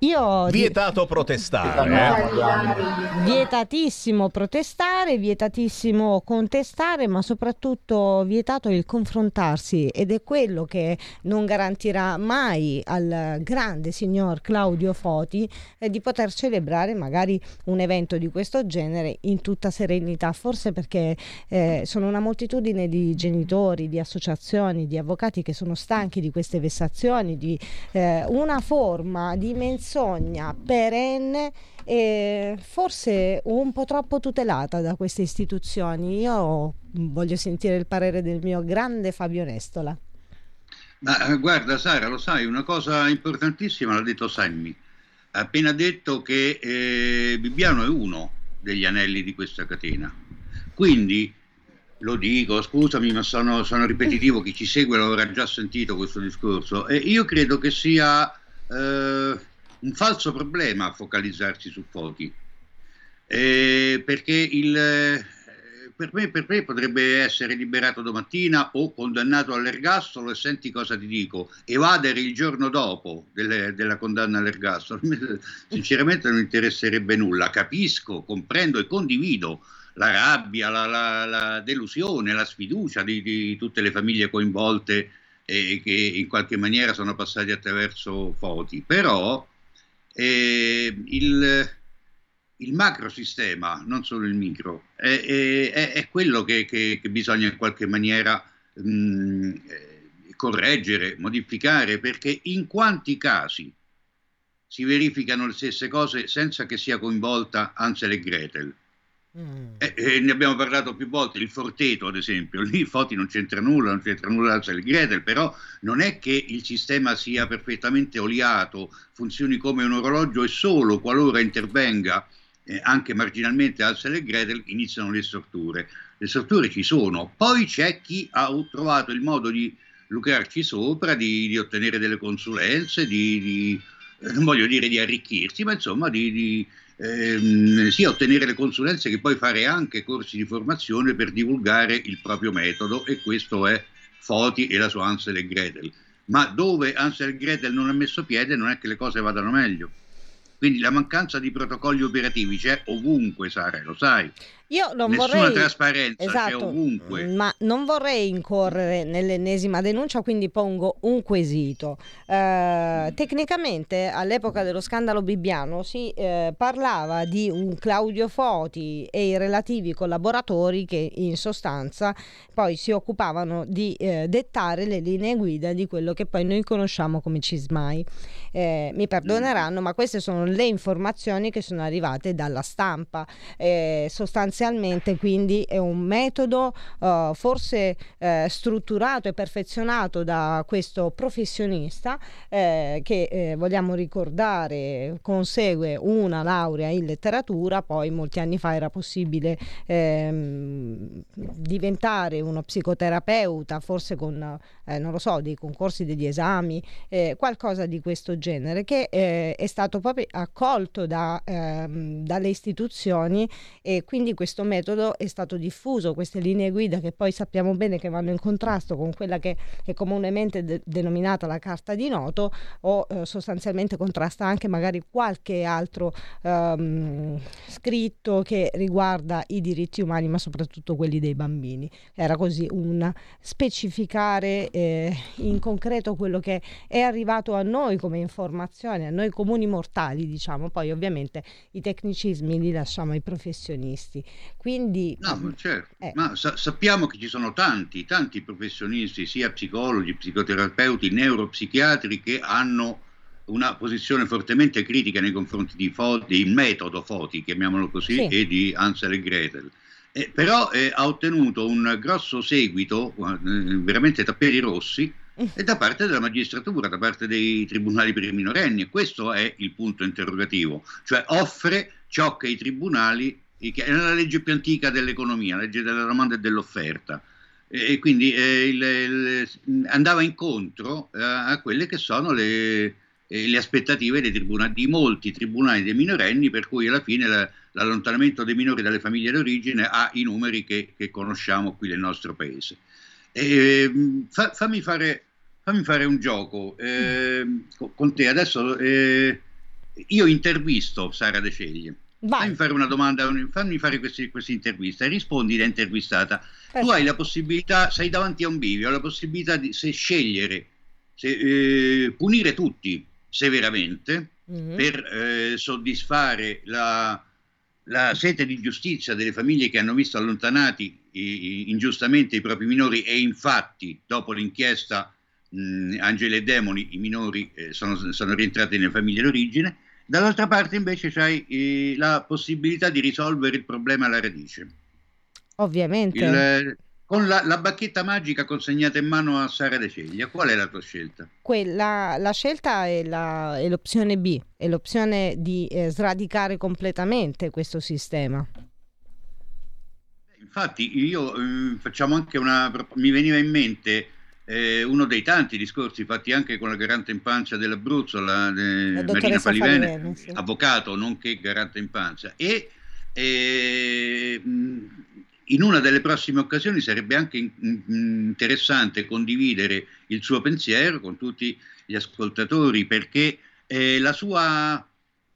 Io Vietato protestare. eh. Vietatissimo protestare, vietatissimo contestare, ma soprattutto vietato il confrontarsi ed è quello che non garantirà mai al grande signor Claudio Foti eh, di poter celebrare magari un evento di questo genere in tutta serenità, forse perché eh, sono una moltitudine di genitori, di associazioni, di avvocati che sono stanchi di queste vessazioni, di eh, una forma di menzogna perenne e forse un po' troppo tutelata da queste istituzioni. Io voglio sentire il parere del mio grande Fabio Nestola. Ma eh, guarda Sara, lo sai, una cosa importantissima l'ha detto Sammy. Ha appena detto che eh, Bibbiano è uno degli anelli di questa catena. Quindi, lo dico, scusami, ma sono, sono ripetitivo, chi ci segue l'avrà già sentito questo discorso. E io credo che sia eh, un falso problema focalizzarsi su Foti. Eh, perché il, eh, per, me, per me potrebbe essere liberato domattina o condannato all'ergastolo e senti cosa ti dico, evadere il giorno dopo delle- della condanna all'ergastolo. Sinceramente non interesserebbe nulla, capisco, comprendo e condivido la rabbia, la, la- la delusione, la sfiducia di, di tutte le famiglie coinvolte e che in qualche maniera sono passati attraverso Foti, però eh, il, il macrosistema, non solo il micro, è, è- è- quello che, che- che bisogna in qualche maniera mh, correggere, modificare, perché in quanti casi si verificano le stesse cose senza che sia coinvolta Ansel e Gretel? Eh, eh, ne abbiamo parlato più volte, il Forteto ad esempio, lì Foti non c'entra nulla, non c'entra nulla Ansel e Gretel, però non è che il sistema sia perfettamente oliato, funzioni come un orologio e solo qualora intervenga eh, anche marginalmente Ansel e Gretel iniziano le storture. Le storture ci sono, poi c'è chi ha trovato il modo di lucrarci sopra, di, di ottenere delle consulenze, di, di, eh, non voglio dire di arricchirsi, ma insomma di, di ehm, sia ottenere le consulenze che poi fare anche corsi di formazione per divulgare il proprio metodo e questo è Foti e la sua Ansel e Gretel. Ma dove Ansel e Gretel non ha messo piede non è che le cose vadano meglio. Quindi la mancanza di protocolli operativi c'è ovunque, Sara, lo sai. Io non Nessuna vorrei trasparenza, esatto, ovunque. ma non vorrei incorrere nell'ennesima denuncia, quindi pongo un quesito. Eh, tecnicamente all'epoca dello scandalo Bibbiano si eh, parlava di un Claudio Foti e i relativi collaboratori che in sostanza poi si occupavano di eh, dettare le linee guida di quello che poi noi conosciamo come CISMAI. Eh, mi perdoneranno, ma queste sono le informazioni che sono arrivate dalla stampa. Eh, sostanzialmente quindi è un metodo eh, forse eh, strutturato e perfezionato da questo professionista eh, che eh, vogliamo ricordare consegue una laurea in letteratura, poi molti anni fa era possibile ehm, diventare uno psicoterapeuta, forse con eh, non lo so, dei concorsi, degli esami, eh, qualcosa di questo genere che eh, è stato proprio accolto da, ehm, dalle istituzioni e quindi questo metodo è stato diffuso, queste linee guida che poi sappiamo bene che vanno in contrasto con quella che è comunemente de- denominata la carta di noto o eh, sostanzialmente contrasta anche magari qualche altro ehm, scritto che riguarda i diritti umani ma soprattutto quelli dei bambini. Era così un specificare eh, in concreto quello che è arrivato a noi come informazione, a noi comuni mortali diciamo, poi ovviamente i tecnicismi li lasciamo ai professionisti. Quindi No, ma certo, eh. ma sa- sappiamo che ci sono tanti, tanti professionisti, sia psicologi, psicoterapeuti, neuropsichiatri che hanno una posizione fortemente critica nei confronti di Foti, il metodo Foti, chiamiamolo così, Sì. e di Ansel e Gretel. Eh, però eh, ha ottenuto un grosso seguito, eh, veramente tappeti rossi, e da parte della magistratura, da parte dei tribunali per i minorenni. Questo è il punto interrogativo, cioè offre ciò che i tribunali, che è la legge più antica dell'economia, la legge della domanda e dell'offerta. E e quindi eh, il- il- andava incontro eh, a quelle che sono le, eh, le aspettative dei, tribunali, di molti tribunali dei minorenni, per cui alla fine la- l'allontanamento dei minori dalle famiglie d'origine ha i numeri che, che conosciamo qui nel nostro paese. E, mh, fa- fammi, fare, fammi fare un gioco eh, co- con te. Adesso eh, io intervisto Sara De Ceglie. Fammi fare una domanda, fammi fare questa intervista e rispondi da intervistata. Tu hai la possibilità, sei davanti a un bivio, hai la possibilità di se scegliere, se, eh, punire tutti severamente Mhm. per eh, soddisfare la, la sete di giustizia delle famiglie che hanno visto allontanati i- ingiustamente i propri minori e infatti dopo l'inchiesta mh, Angeli e Demoni i minori eh, sono, sono rientrati nelle famiglie d'origine, dall'altra parte invece c'hai eh, la possibilità di risolvere il problema alla radice. ovviamente. Il- con la, la bacchetta magica consegnata in mano a Sara De Ceglia, qual è la tua scelta? Quella, la scelta è, la- è l'opzione B, è l'opzione di eh, sradicare completamente questo sistema. Infatti io eh, facciamo anche una mi veniva in mente eh, uno dei tanti discorsi fatti anche con la garante in pancia dell'Abruzzo, la, eh, Marina dottoressa Falivene, Falivene, sì. avvocato nonché garante in pancia e eh, mh, in una delle prossime occasioni sarebbe anche interessante condividere il suo pensiero con tutti gli ascoltatori perché eh, la sua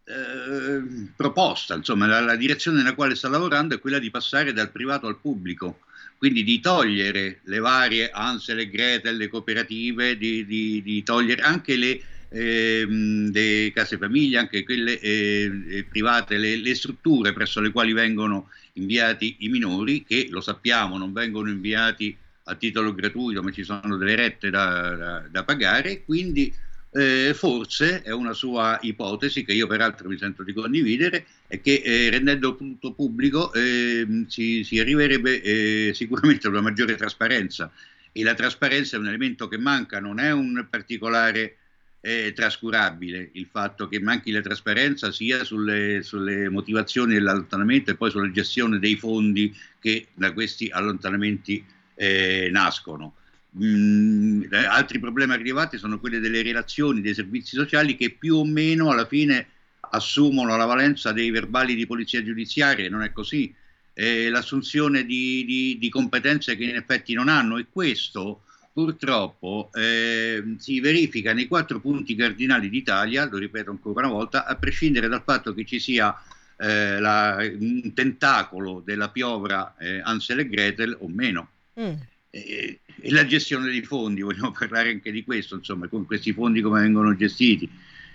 eh, proposta, insomma, la, la direzione nella quale sta lavorando è quella di passare dal privato al pubblico, quindi di togliere le varie Ansel e Gretel, le cooperative, di, di- di togliere anche le, ehm, le case famiglie, anche quelle eh, eh, private, le, le strutture presso le quali vengono inviati i minori, che lo sappiamo non vengono inviati a titolo gratuito, ma ci sono delle rette da, da- da pagare, quindi eh, forse è una sua ipotesi che io peraltro mi sento di condividere è che eh, rendendo tutto pubblico ehm, si, si arriverebbe eh, sicuramente a una maggiore trasparenza. E la trasparenza è un elemento che manca, non è un particolare eh, trascurabile il fatto che manchi la trasparenza sia sulle, sulle motivazioni dell'allontanamento e poi sulla gestione dei fondi che da questi allontanamenti eh, nascono. mh, altri problemi arrivati sono quelli delle relazioni, dei servizi sociali che più o meno alla fine assumono la valenza dei verbali di polizia giudiziaria, non è così, eh, l'assunzione di, di, di, competenze che in effetti non hanno e questo purtroppo eh, si verifica nei quattro punti cardinali d'Italia, lo ripeto ancora una volta, a prescindere dal fatto che ci sia eh, la, un tentacolo della piovra eh, Ansel e Gretel o meno. Mm. E, e, la gestione dei fondi, vogliamo parlare anche di questo, insomma, con questi fondi come vengono gestiti.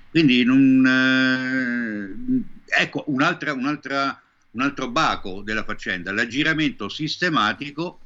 Quindi non, eh, ecco un'altra, un'altra, un altro baco della faccenda, l'aggiramento sistematico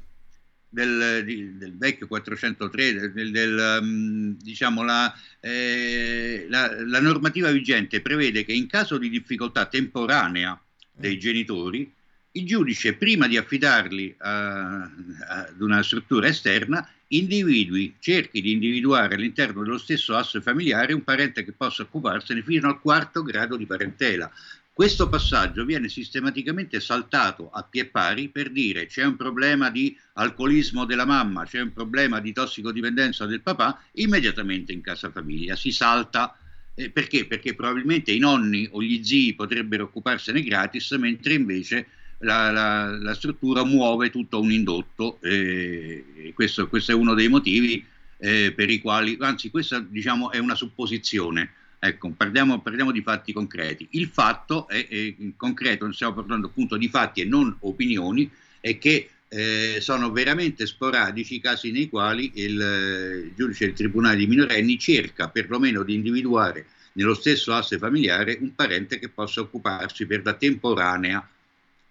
del, del, vecchio 403, del, del, um, diciamo la, eh, la, la, normativa vigente prevede che in caso di difficoltà temporanea dei genitori, il giudice prima di affidarli a, ad una struttura esterna individui, cerchi di individuare all'interno dello stesso asse familiare un parente che possa occuparsene fino al quarto grado di parentela. Questo passaggio viene sistematicamente saltato a pie pari per dire c'è un problema di alcolismo della mamma, c'è un problema di tossicodipendenza del papà, immediatamente in casa famiglia si salta. Eh, perché? Perché probabilmente i nonni o gli zii potrebbero occuparsene gratis, mentre invece la, la, la struttura muove tutto un indotto. Eh, questo, questo, è uno dei motivi eh, per i quali, anzi questa diciamo è una supposizione Ecco, parliamo, parliamo, di fatti concreti. Il fatto è, è concreto, stiamo parlando appunto di fatti e non opinioni, è che eh, sono veramente sporadici i casi nei quali il eh, giudice del Tribunale di minorenni cerca perlomeno di individuare nello stesso asse familiare un parente che possa occuparsi per la temporanea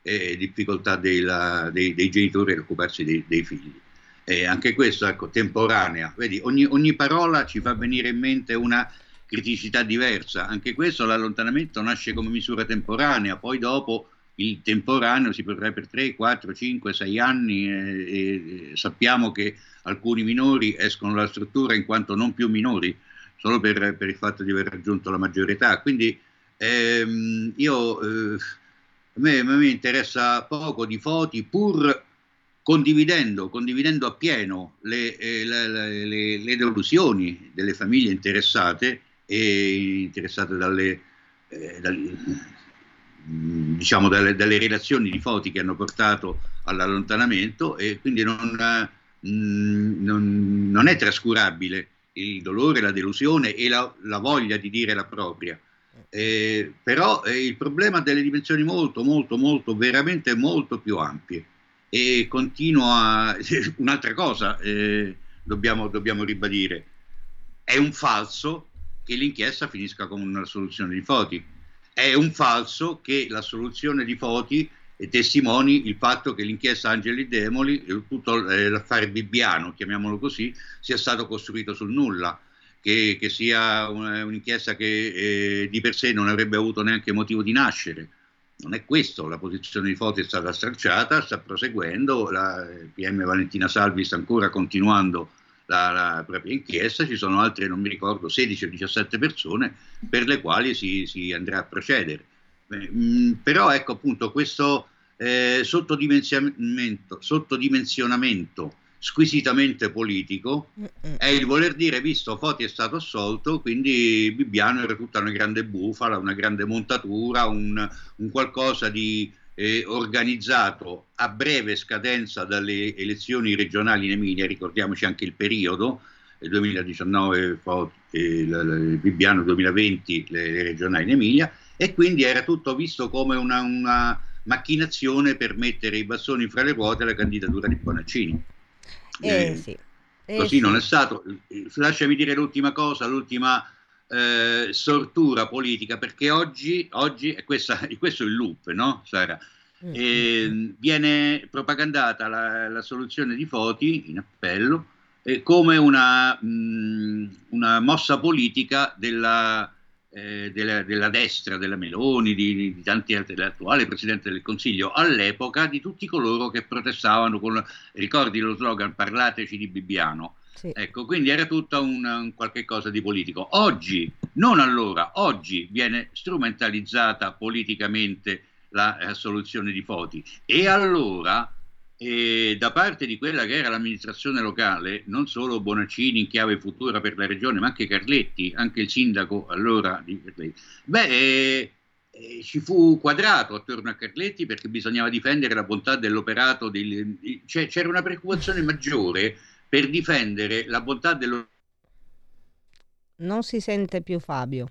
eh, difficoltà della, dei, dei, genitori ad occuparsi dei, dei figli. E anche questo, ecco, temporanea. Vedi, ogni, ogni parola ci fa venire in mente una criticità diversa. Anche questo l'allontanamento nasce come misura temporanea, poi dopo il temporaneo si potrà per 3, 4, 5, 6 anni e, e sappiamo che alcuni minori escono dalla struttura in quanto non più minori, solo per, per il fatto di aver raggiunto la maggiore età. Quindi ehm, io, eh, a, me, a me interessa poco di Foti pur condividendo, condividendo appieno le, eh, le, le, le, delusioni delle famiglie interessate e interessate dalle, eh, dalle, mm, diciamo dalle, dalle, relazioni di Foti che hanno portato all'allontanamento e quindi non, mm, non, non è trascurabile il dolore, la delusione e la, la voglia di dire la propria. Eh, però eh, il problema ha delle dimensioni molto, molto, molto, veramente molto più ampie e continua un'altra cosa eh, dobbiamo, dobbiamo ribadire è un falso che l'inchiesta finisca con una soluzione di Foti. È un falso che la soluzione di Foti testimoni il fatto che l'inchiesta Angeli Demoli, tutto eh, l'affare bibbiano, chiamiamolo così, sia stato costruito sul nulla, che, che sia un'inchiesta che eh, di per sé non avrebbe avuto neanche motivo di nascere. Non è questo, la posizione di Foti è stata stracciata, sta proseguendo, la PM Valentina Salvi sta ancora continuando la, propria inchiesta, ci sono altre, non mi ricordo, 16 o 17 persone per le quali si, si andrà a procedere. Eh, mh, però ecco appunto questo eh, sottodimensionamento, sottodimensionamento squisitamente politico è il voler dire, visto Foti è stato assolto, quindi Bibbiano era tutta una grande bufala, una grande montatura, un, un qualcosa di eh, organizzato a breve scadenza dalle elezioni regionali in Emilia, ricordiamoci anche il periodo, il 2019 il Bibbiano 2020 le, le, regionali in Emilia e quindi era tutto visto come una, una macchinazione per mettere i bastoni fra le ruote alla candidatura di Bonaccini. Eh, eh, sì. eh, così sì. non è stato. Lasciami dire l'ultima cosa, l'ultima eh, sortura politica, perché oggi, oggi e questa, questo è il loop, no Sara? Mm. Eh, viene propagandata la, la, soluzione di Foti in appello eh, come una, mh, mm, una, mossa politica della, eh, della, della, destra, della Meloni, di, di tanti altri, dell'attuale Presidente del Consiglio, all'epoca di tutti coloro che protestavano con, ricordi lo slogan parlateci di Bibbiano, sì. Ecco, quindi era tutto un, un, qualche cosa di politico. Oggi, non allora, oggi viene strumentalizzata politicamente la, la soluzione di Foti e allora e da parte di quella che era l'amministrazione locale, non solo Bonaccini in chiave futura per la regione, ma anche Carletti, anche il sindaco allora di Carletti, beh, eh, eh, ci fu quadrato attorno a Carletti perché bisognava difendere la bontà dell'operato, del, cioè, c'era una preoccupazione maggiore per difendere la bontà dello Non si sente più Fabio.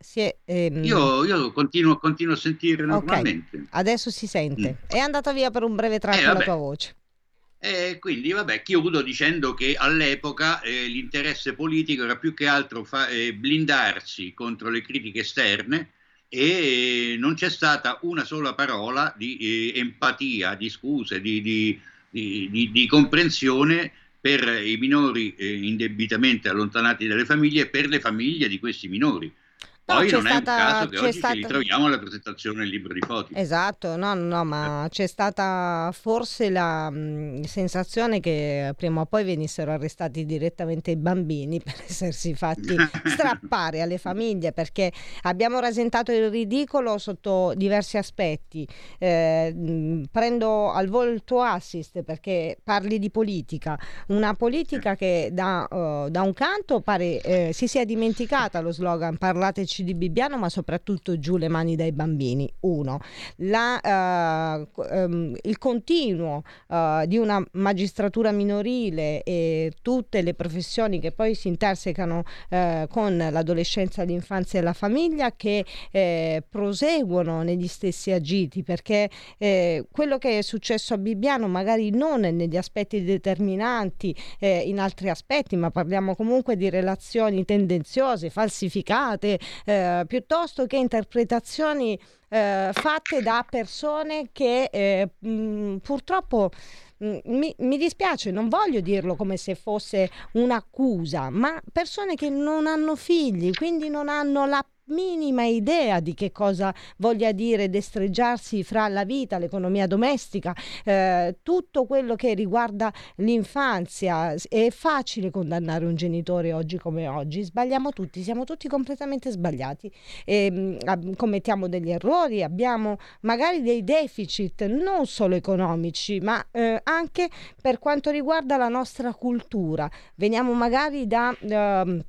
Si è, ehm, Io, io continuo, continuo a sentire normalmente. adesso si sente. Mm. È andata via per un breve tratto Eh, la tua voce. E quindi, vabbè, chiudo dicendo che all'epoca eh, l'interesse politico era più che altro fa- eh, blindarsi contro le critiche esterne e non c'è stata una sola parola di eh, empatia, di scuse, di, di- di- di- comprensione per i minori eh, indebitamente allontanati dalle famiglie e per le famiglie di questi minori. No, Poi non è stata- un caso che oggi stata- troviamo alla presentazione del libro di Foti. Esatto, no, no, ma c'è stata forse la mh, sensazione che prima o poi venissero arrestati direttamente i bambini per essersi fatti strappare alle famiglie perché abbiamo rasentato il ridicolo sotto diversi aspetti. Eh, mh, prendo al tuo assist perché parli di politica, una politica che da, eh, da un canto pare eh, si sia dimenticata lo slogan parlateci di Bibbiano ma soprattutto giù le mani dai bambini, uno. La, co- ehm, il continuo eh, di una magistratura minorile e tutte le professioni che poi si intersecano eh, con l'adolescenza, l'infanzia e la famiglia che eh, proseguono negli stessi agiti perché eh, quello che è successo a Bibbiano magari non negli aspetti determinanti eh, in altri aspetti ma parliamo comunque di relazioni tendenziose, falsificate eh, piuttosto che interpretazioni eh, fatte da persone che eh, mh, purtroppo mh, mi, mi dispiace, non voglio dirlo come se fosse un'accusa, ma persone che non hanno figli, quindi non hanno la minima idea di che cosa voglia dire destreggiarsi fra la vita, l'economia domestica, eh, tutto quello che riguarda l'infanzia. È facile condannare un genitore oggi come oggi, sbagliamo tutti, siamo tutti completamente sbagliati, e, mh, ab- commettiamo degli errori, abbiamo magari dei deficit non solo economici, ma eh, anche per quanto riguarda la nostra cultura. Veniamo magari da... ehm,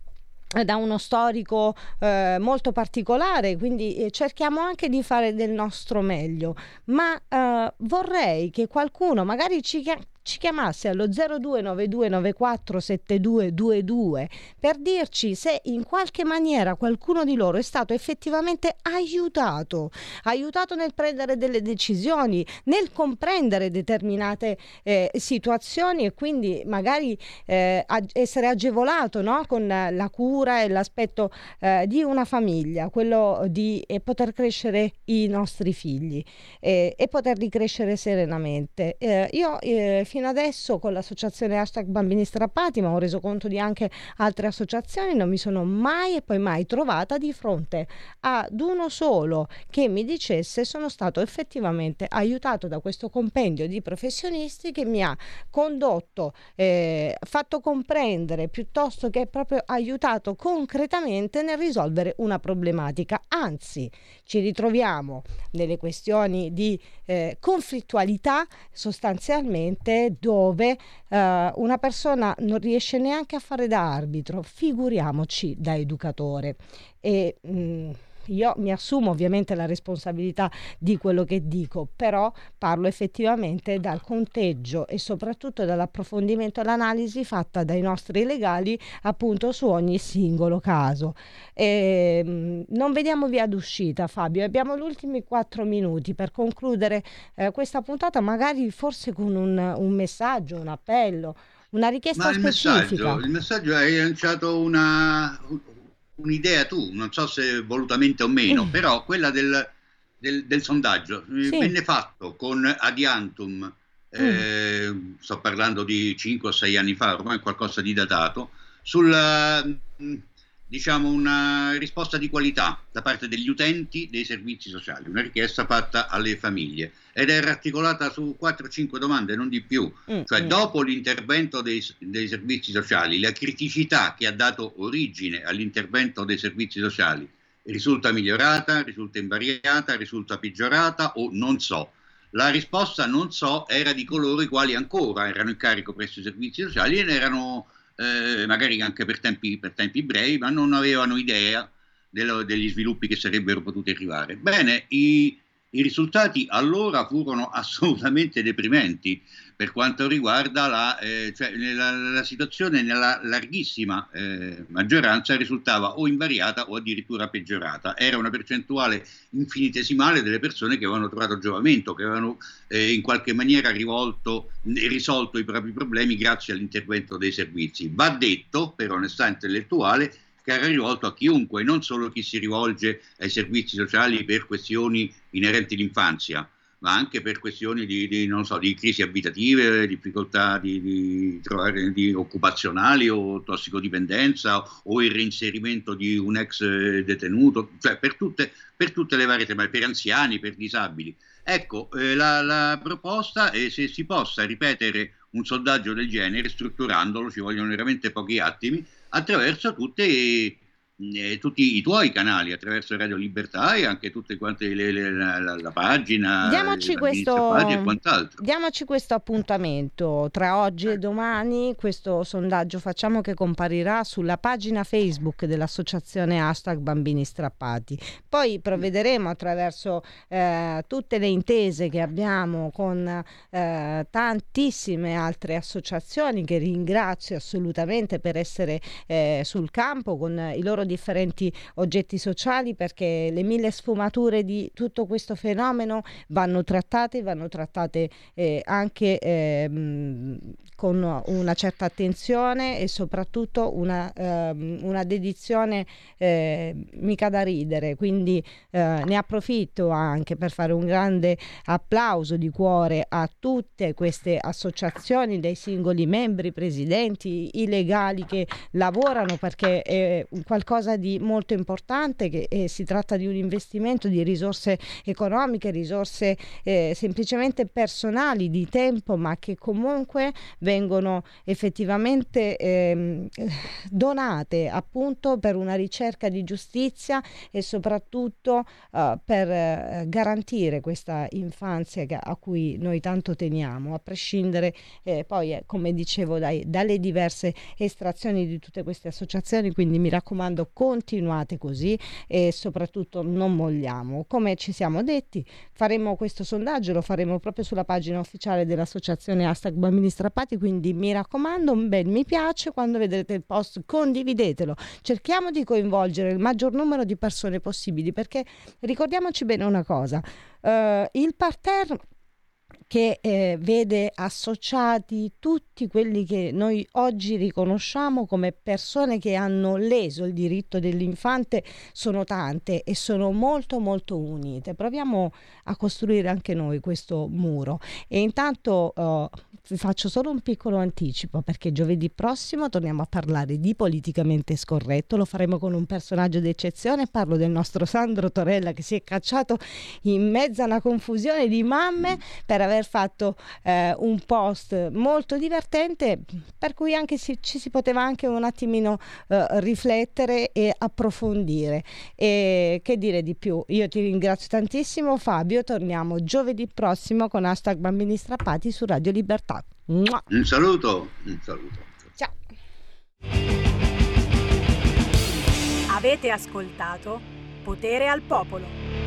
da uno storico eh, molto particolare, quindi eh, cerchiamo anche di fare del nostro meglio, ma eh, vorrei che qualcuno magari ci, ci chiamasse allo 0292947222 per dirci se in qualche maniera qualcuno di loro è stato effettivamente aiutato, aiutato nel prendere delle decisioni, nel comprendere determinate eh, situazioni e quindi magari eh, essere agevolato no? con la cura e l'aspetto eh, di una famiglia, quello di eh, poter crescere i nostri figli eh, e poterli crescere serenamente. Eh, io eh, adesso con l'associazione hashtag bambini strappati, ma ho reso conto di anche altre associazioni, non mi sono mai e poi mai trovata di fronte ad uno solo che mi dicesse sono stato effettivamente aiutato da questo compendio di professionisti che mi ha condotto, eh, fatto comprendere piuttosto che proprio aiutato concretamente nel risolvere una problematica. Anzi, ci ritroviamo nelle questioni di eh, conflittualità sostanzialmente dove eh, una persona non riesce neanche a fare da arbitro, figuriamoci da educatore. E, mh, io mi assumo ovviamente la responsabilità di quello che dico, però parlo effettivamente dal conteggio e soprattutto dall'approfondimento e l'analisi fatta dai nostri legali appunto su ogni singolo caso. E, mh, non vediamo via d'uscita, Fabio. Abbiamo gli ultimi quattro minuti per concludere eh, questa puntata, magari forse con un, un messaggio, un appello, una richiesta Ma il specifica. messaggio, il messaggio hai lanciato una, un'idea tu, non so se volutamente o meno, Mm. però quella del, del- del sondaggio eh, Sì. venne fatto con Adiantum, eh, sto parlando di 5 o 6 anni fa, ormai qualcosa di datato, sulla mh, diciamo una risposta di qualità da parte degli utenti dei servizi sociali, una richiesta fatta alle famiglie ed era articolata su 4-5 domande, non di più. Mm, Cioè, mm. dopo l'intervento dei, dei servizi sociali, la criticità che ha dato origine all'intervento dei servizi sociali risulta migliorata, risulta invariata, risulta peggiorata o non so. La risposta non so era di coloro i quali ancora erano in carico presso i servizi sociali e erano eh, magari anche per tempi, per tempi, brevi, ma non avevano idea dello, degli sviluppi che sarebbero potuti arrivare. Bene, i, i risultati allora furono assolutamente deprimenti per quanto riguarda la, eh, cioè nella, la situazione nella larghissima eh, maggioranza risultava o invariata o addirittura peggiorata. Era una percentuale infinitesimale delle persone che avevano trovato giovamento, che avevano eh, in qualche maniera rivolto, risolto i propri problemi grazie all'intervento dei servizi. Va detto, per onestà intellettuale, che era rivolto a chiunque, non solo chi si rivolge ai servizi sociali per questioni inerenti all'infanzia, ma anche per questioni di, di, so, di crisi abitative, difficoltà di, trovare, di occupazionali o tossicodipendenza o il reinserimento di un ex detenuto, cioè per tutte, per tutte le varie tematiche, per anziani, per disabili. Ecco, eh, la, la, proposta è se si possa ripetere un sondaggio del genere, strutturandolo, ci vogliono veramente pochi attimi, attraverso tutte, eh, tutti i tuoi canali, attraverso Radio Libertà e anche tutte quante le, le, la, la, la, pagina, diamoci questo, e quant'altro. Diamoci questo appuntamento tra oggi e domani, questo sondaggio facciamo che comparirà sulla pagina Facebook dell'associazione hashtag Bambini Strappati. Poi provvederemo attraverso eh, tutte le intese che abbiamo con eh, tantissime altre associazioni che ringrazio assolutamente per essere eh, sul campo con i loro differenti oggetti sociali perché le mille sfumature di tutto questo fenomeno vanno trattate, vanno trattate eh, anche eh, con una certa attenzione e soprattutto una, ehm, una dedizione eh, mica da ridere. Quindi eh, ne approfitto anche per fare un grande applauso di cuore a tutte queste associazioni dei singoli membri, presidenti, i legali che lavorano perché è qualcosa di molto importante che eh, si tratta di un investimento di risorse economiche, risorse eh, semplicemente personali di tempo, ma che comunque vengono effettivamente ehm, donate appunto per una ricerca di giustizia e soprattutto uh, per uh, garantire questa infanzia a cui noi tanto teniamo, a prescindere eh, poi, eh, come dicevo, dai, dalle diverse estrazioni di tutte queste associazioni, quindi mi raccomando continuate così e soprattutto non molliamo. Come ci siamo detti, faremo questo sondaggio, lo faremo proprio sulla pagina ufficiale dell'associazione hashtag Bambini Strappati, quindi mi raccomando un bel mi piace quando vedrete il post, condividetelo. Cerchiamo di coinvolgere il maggior numero di persone possibili perché ricordiamoci bene una cosa, uh, il parterre che eh, vede associati tutti quelli che noi oggi riconosciamo come persone che hanno leso il diritto dell'infante sono tante e sono molto molto unite. Proviamo a costruire anche noi questo muro. E intanto uh, vi faccio solo un piccolo anticipo perché giovedì prossimo torniamo a parlare di politicamente scorretto, lo faremo con un personaggio d'eccezione, parlo del nostro Sandro Torella che si è cacciato in mezzo a una confusione di mamme per aver fatto eh, un post molto divertente per cui anche si, ci si poteva anche un attimino eh, riflettere e approfondire e che dire di più io ti ringrazio tantissimo Fabio torniamo giovedì prossimo con hashtag bambini strappati su Radio Libertà un saluto, un saluto. Ciao. Avete ascoltato Potere al Popolo.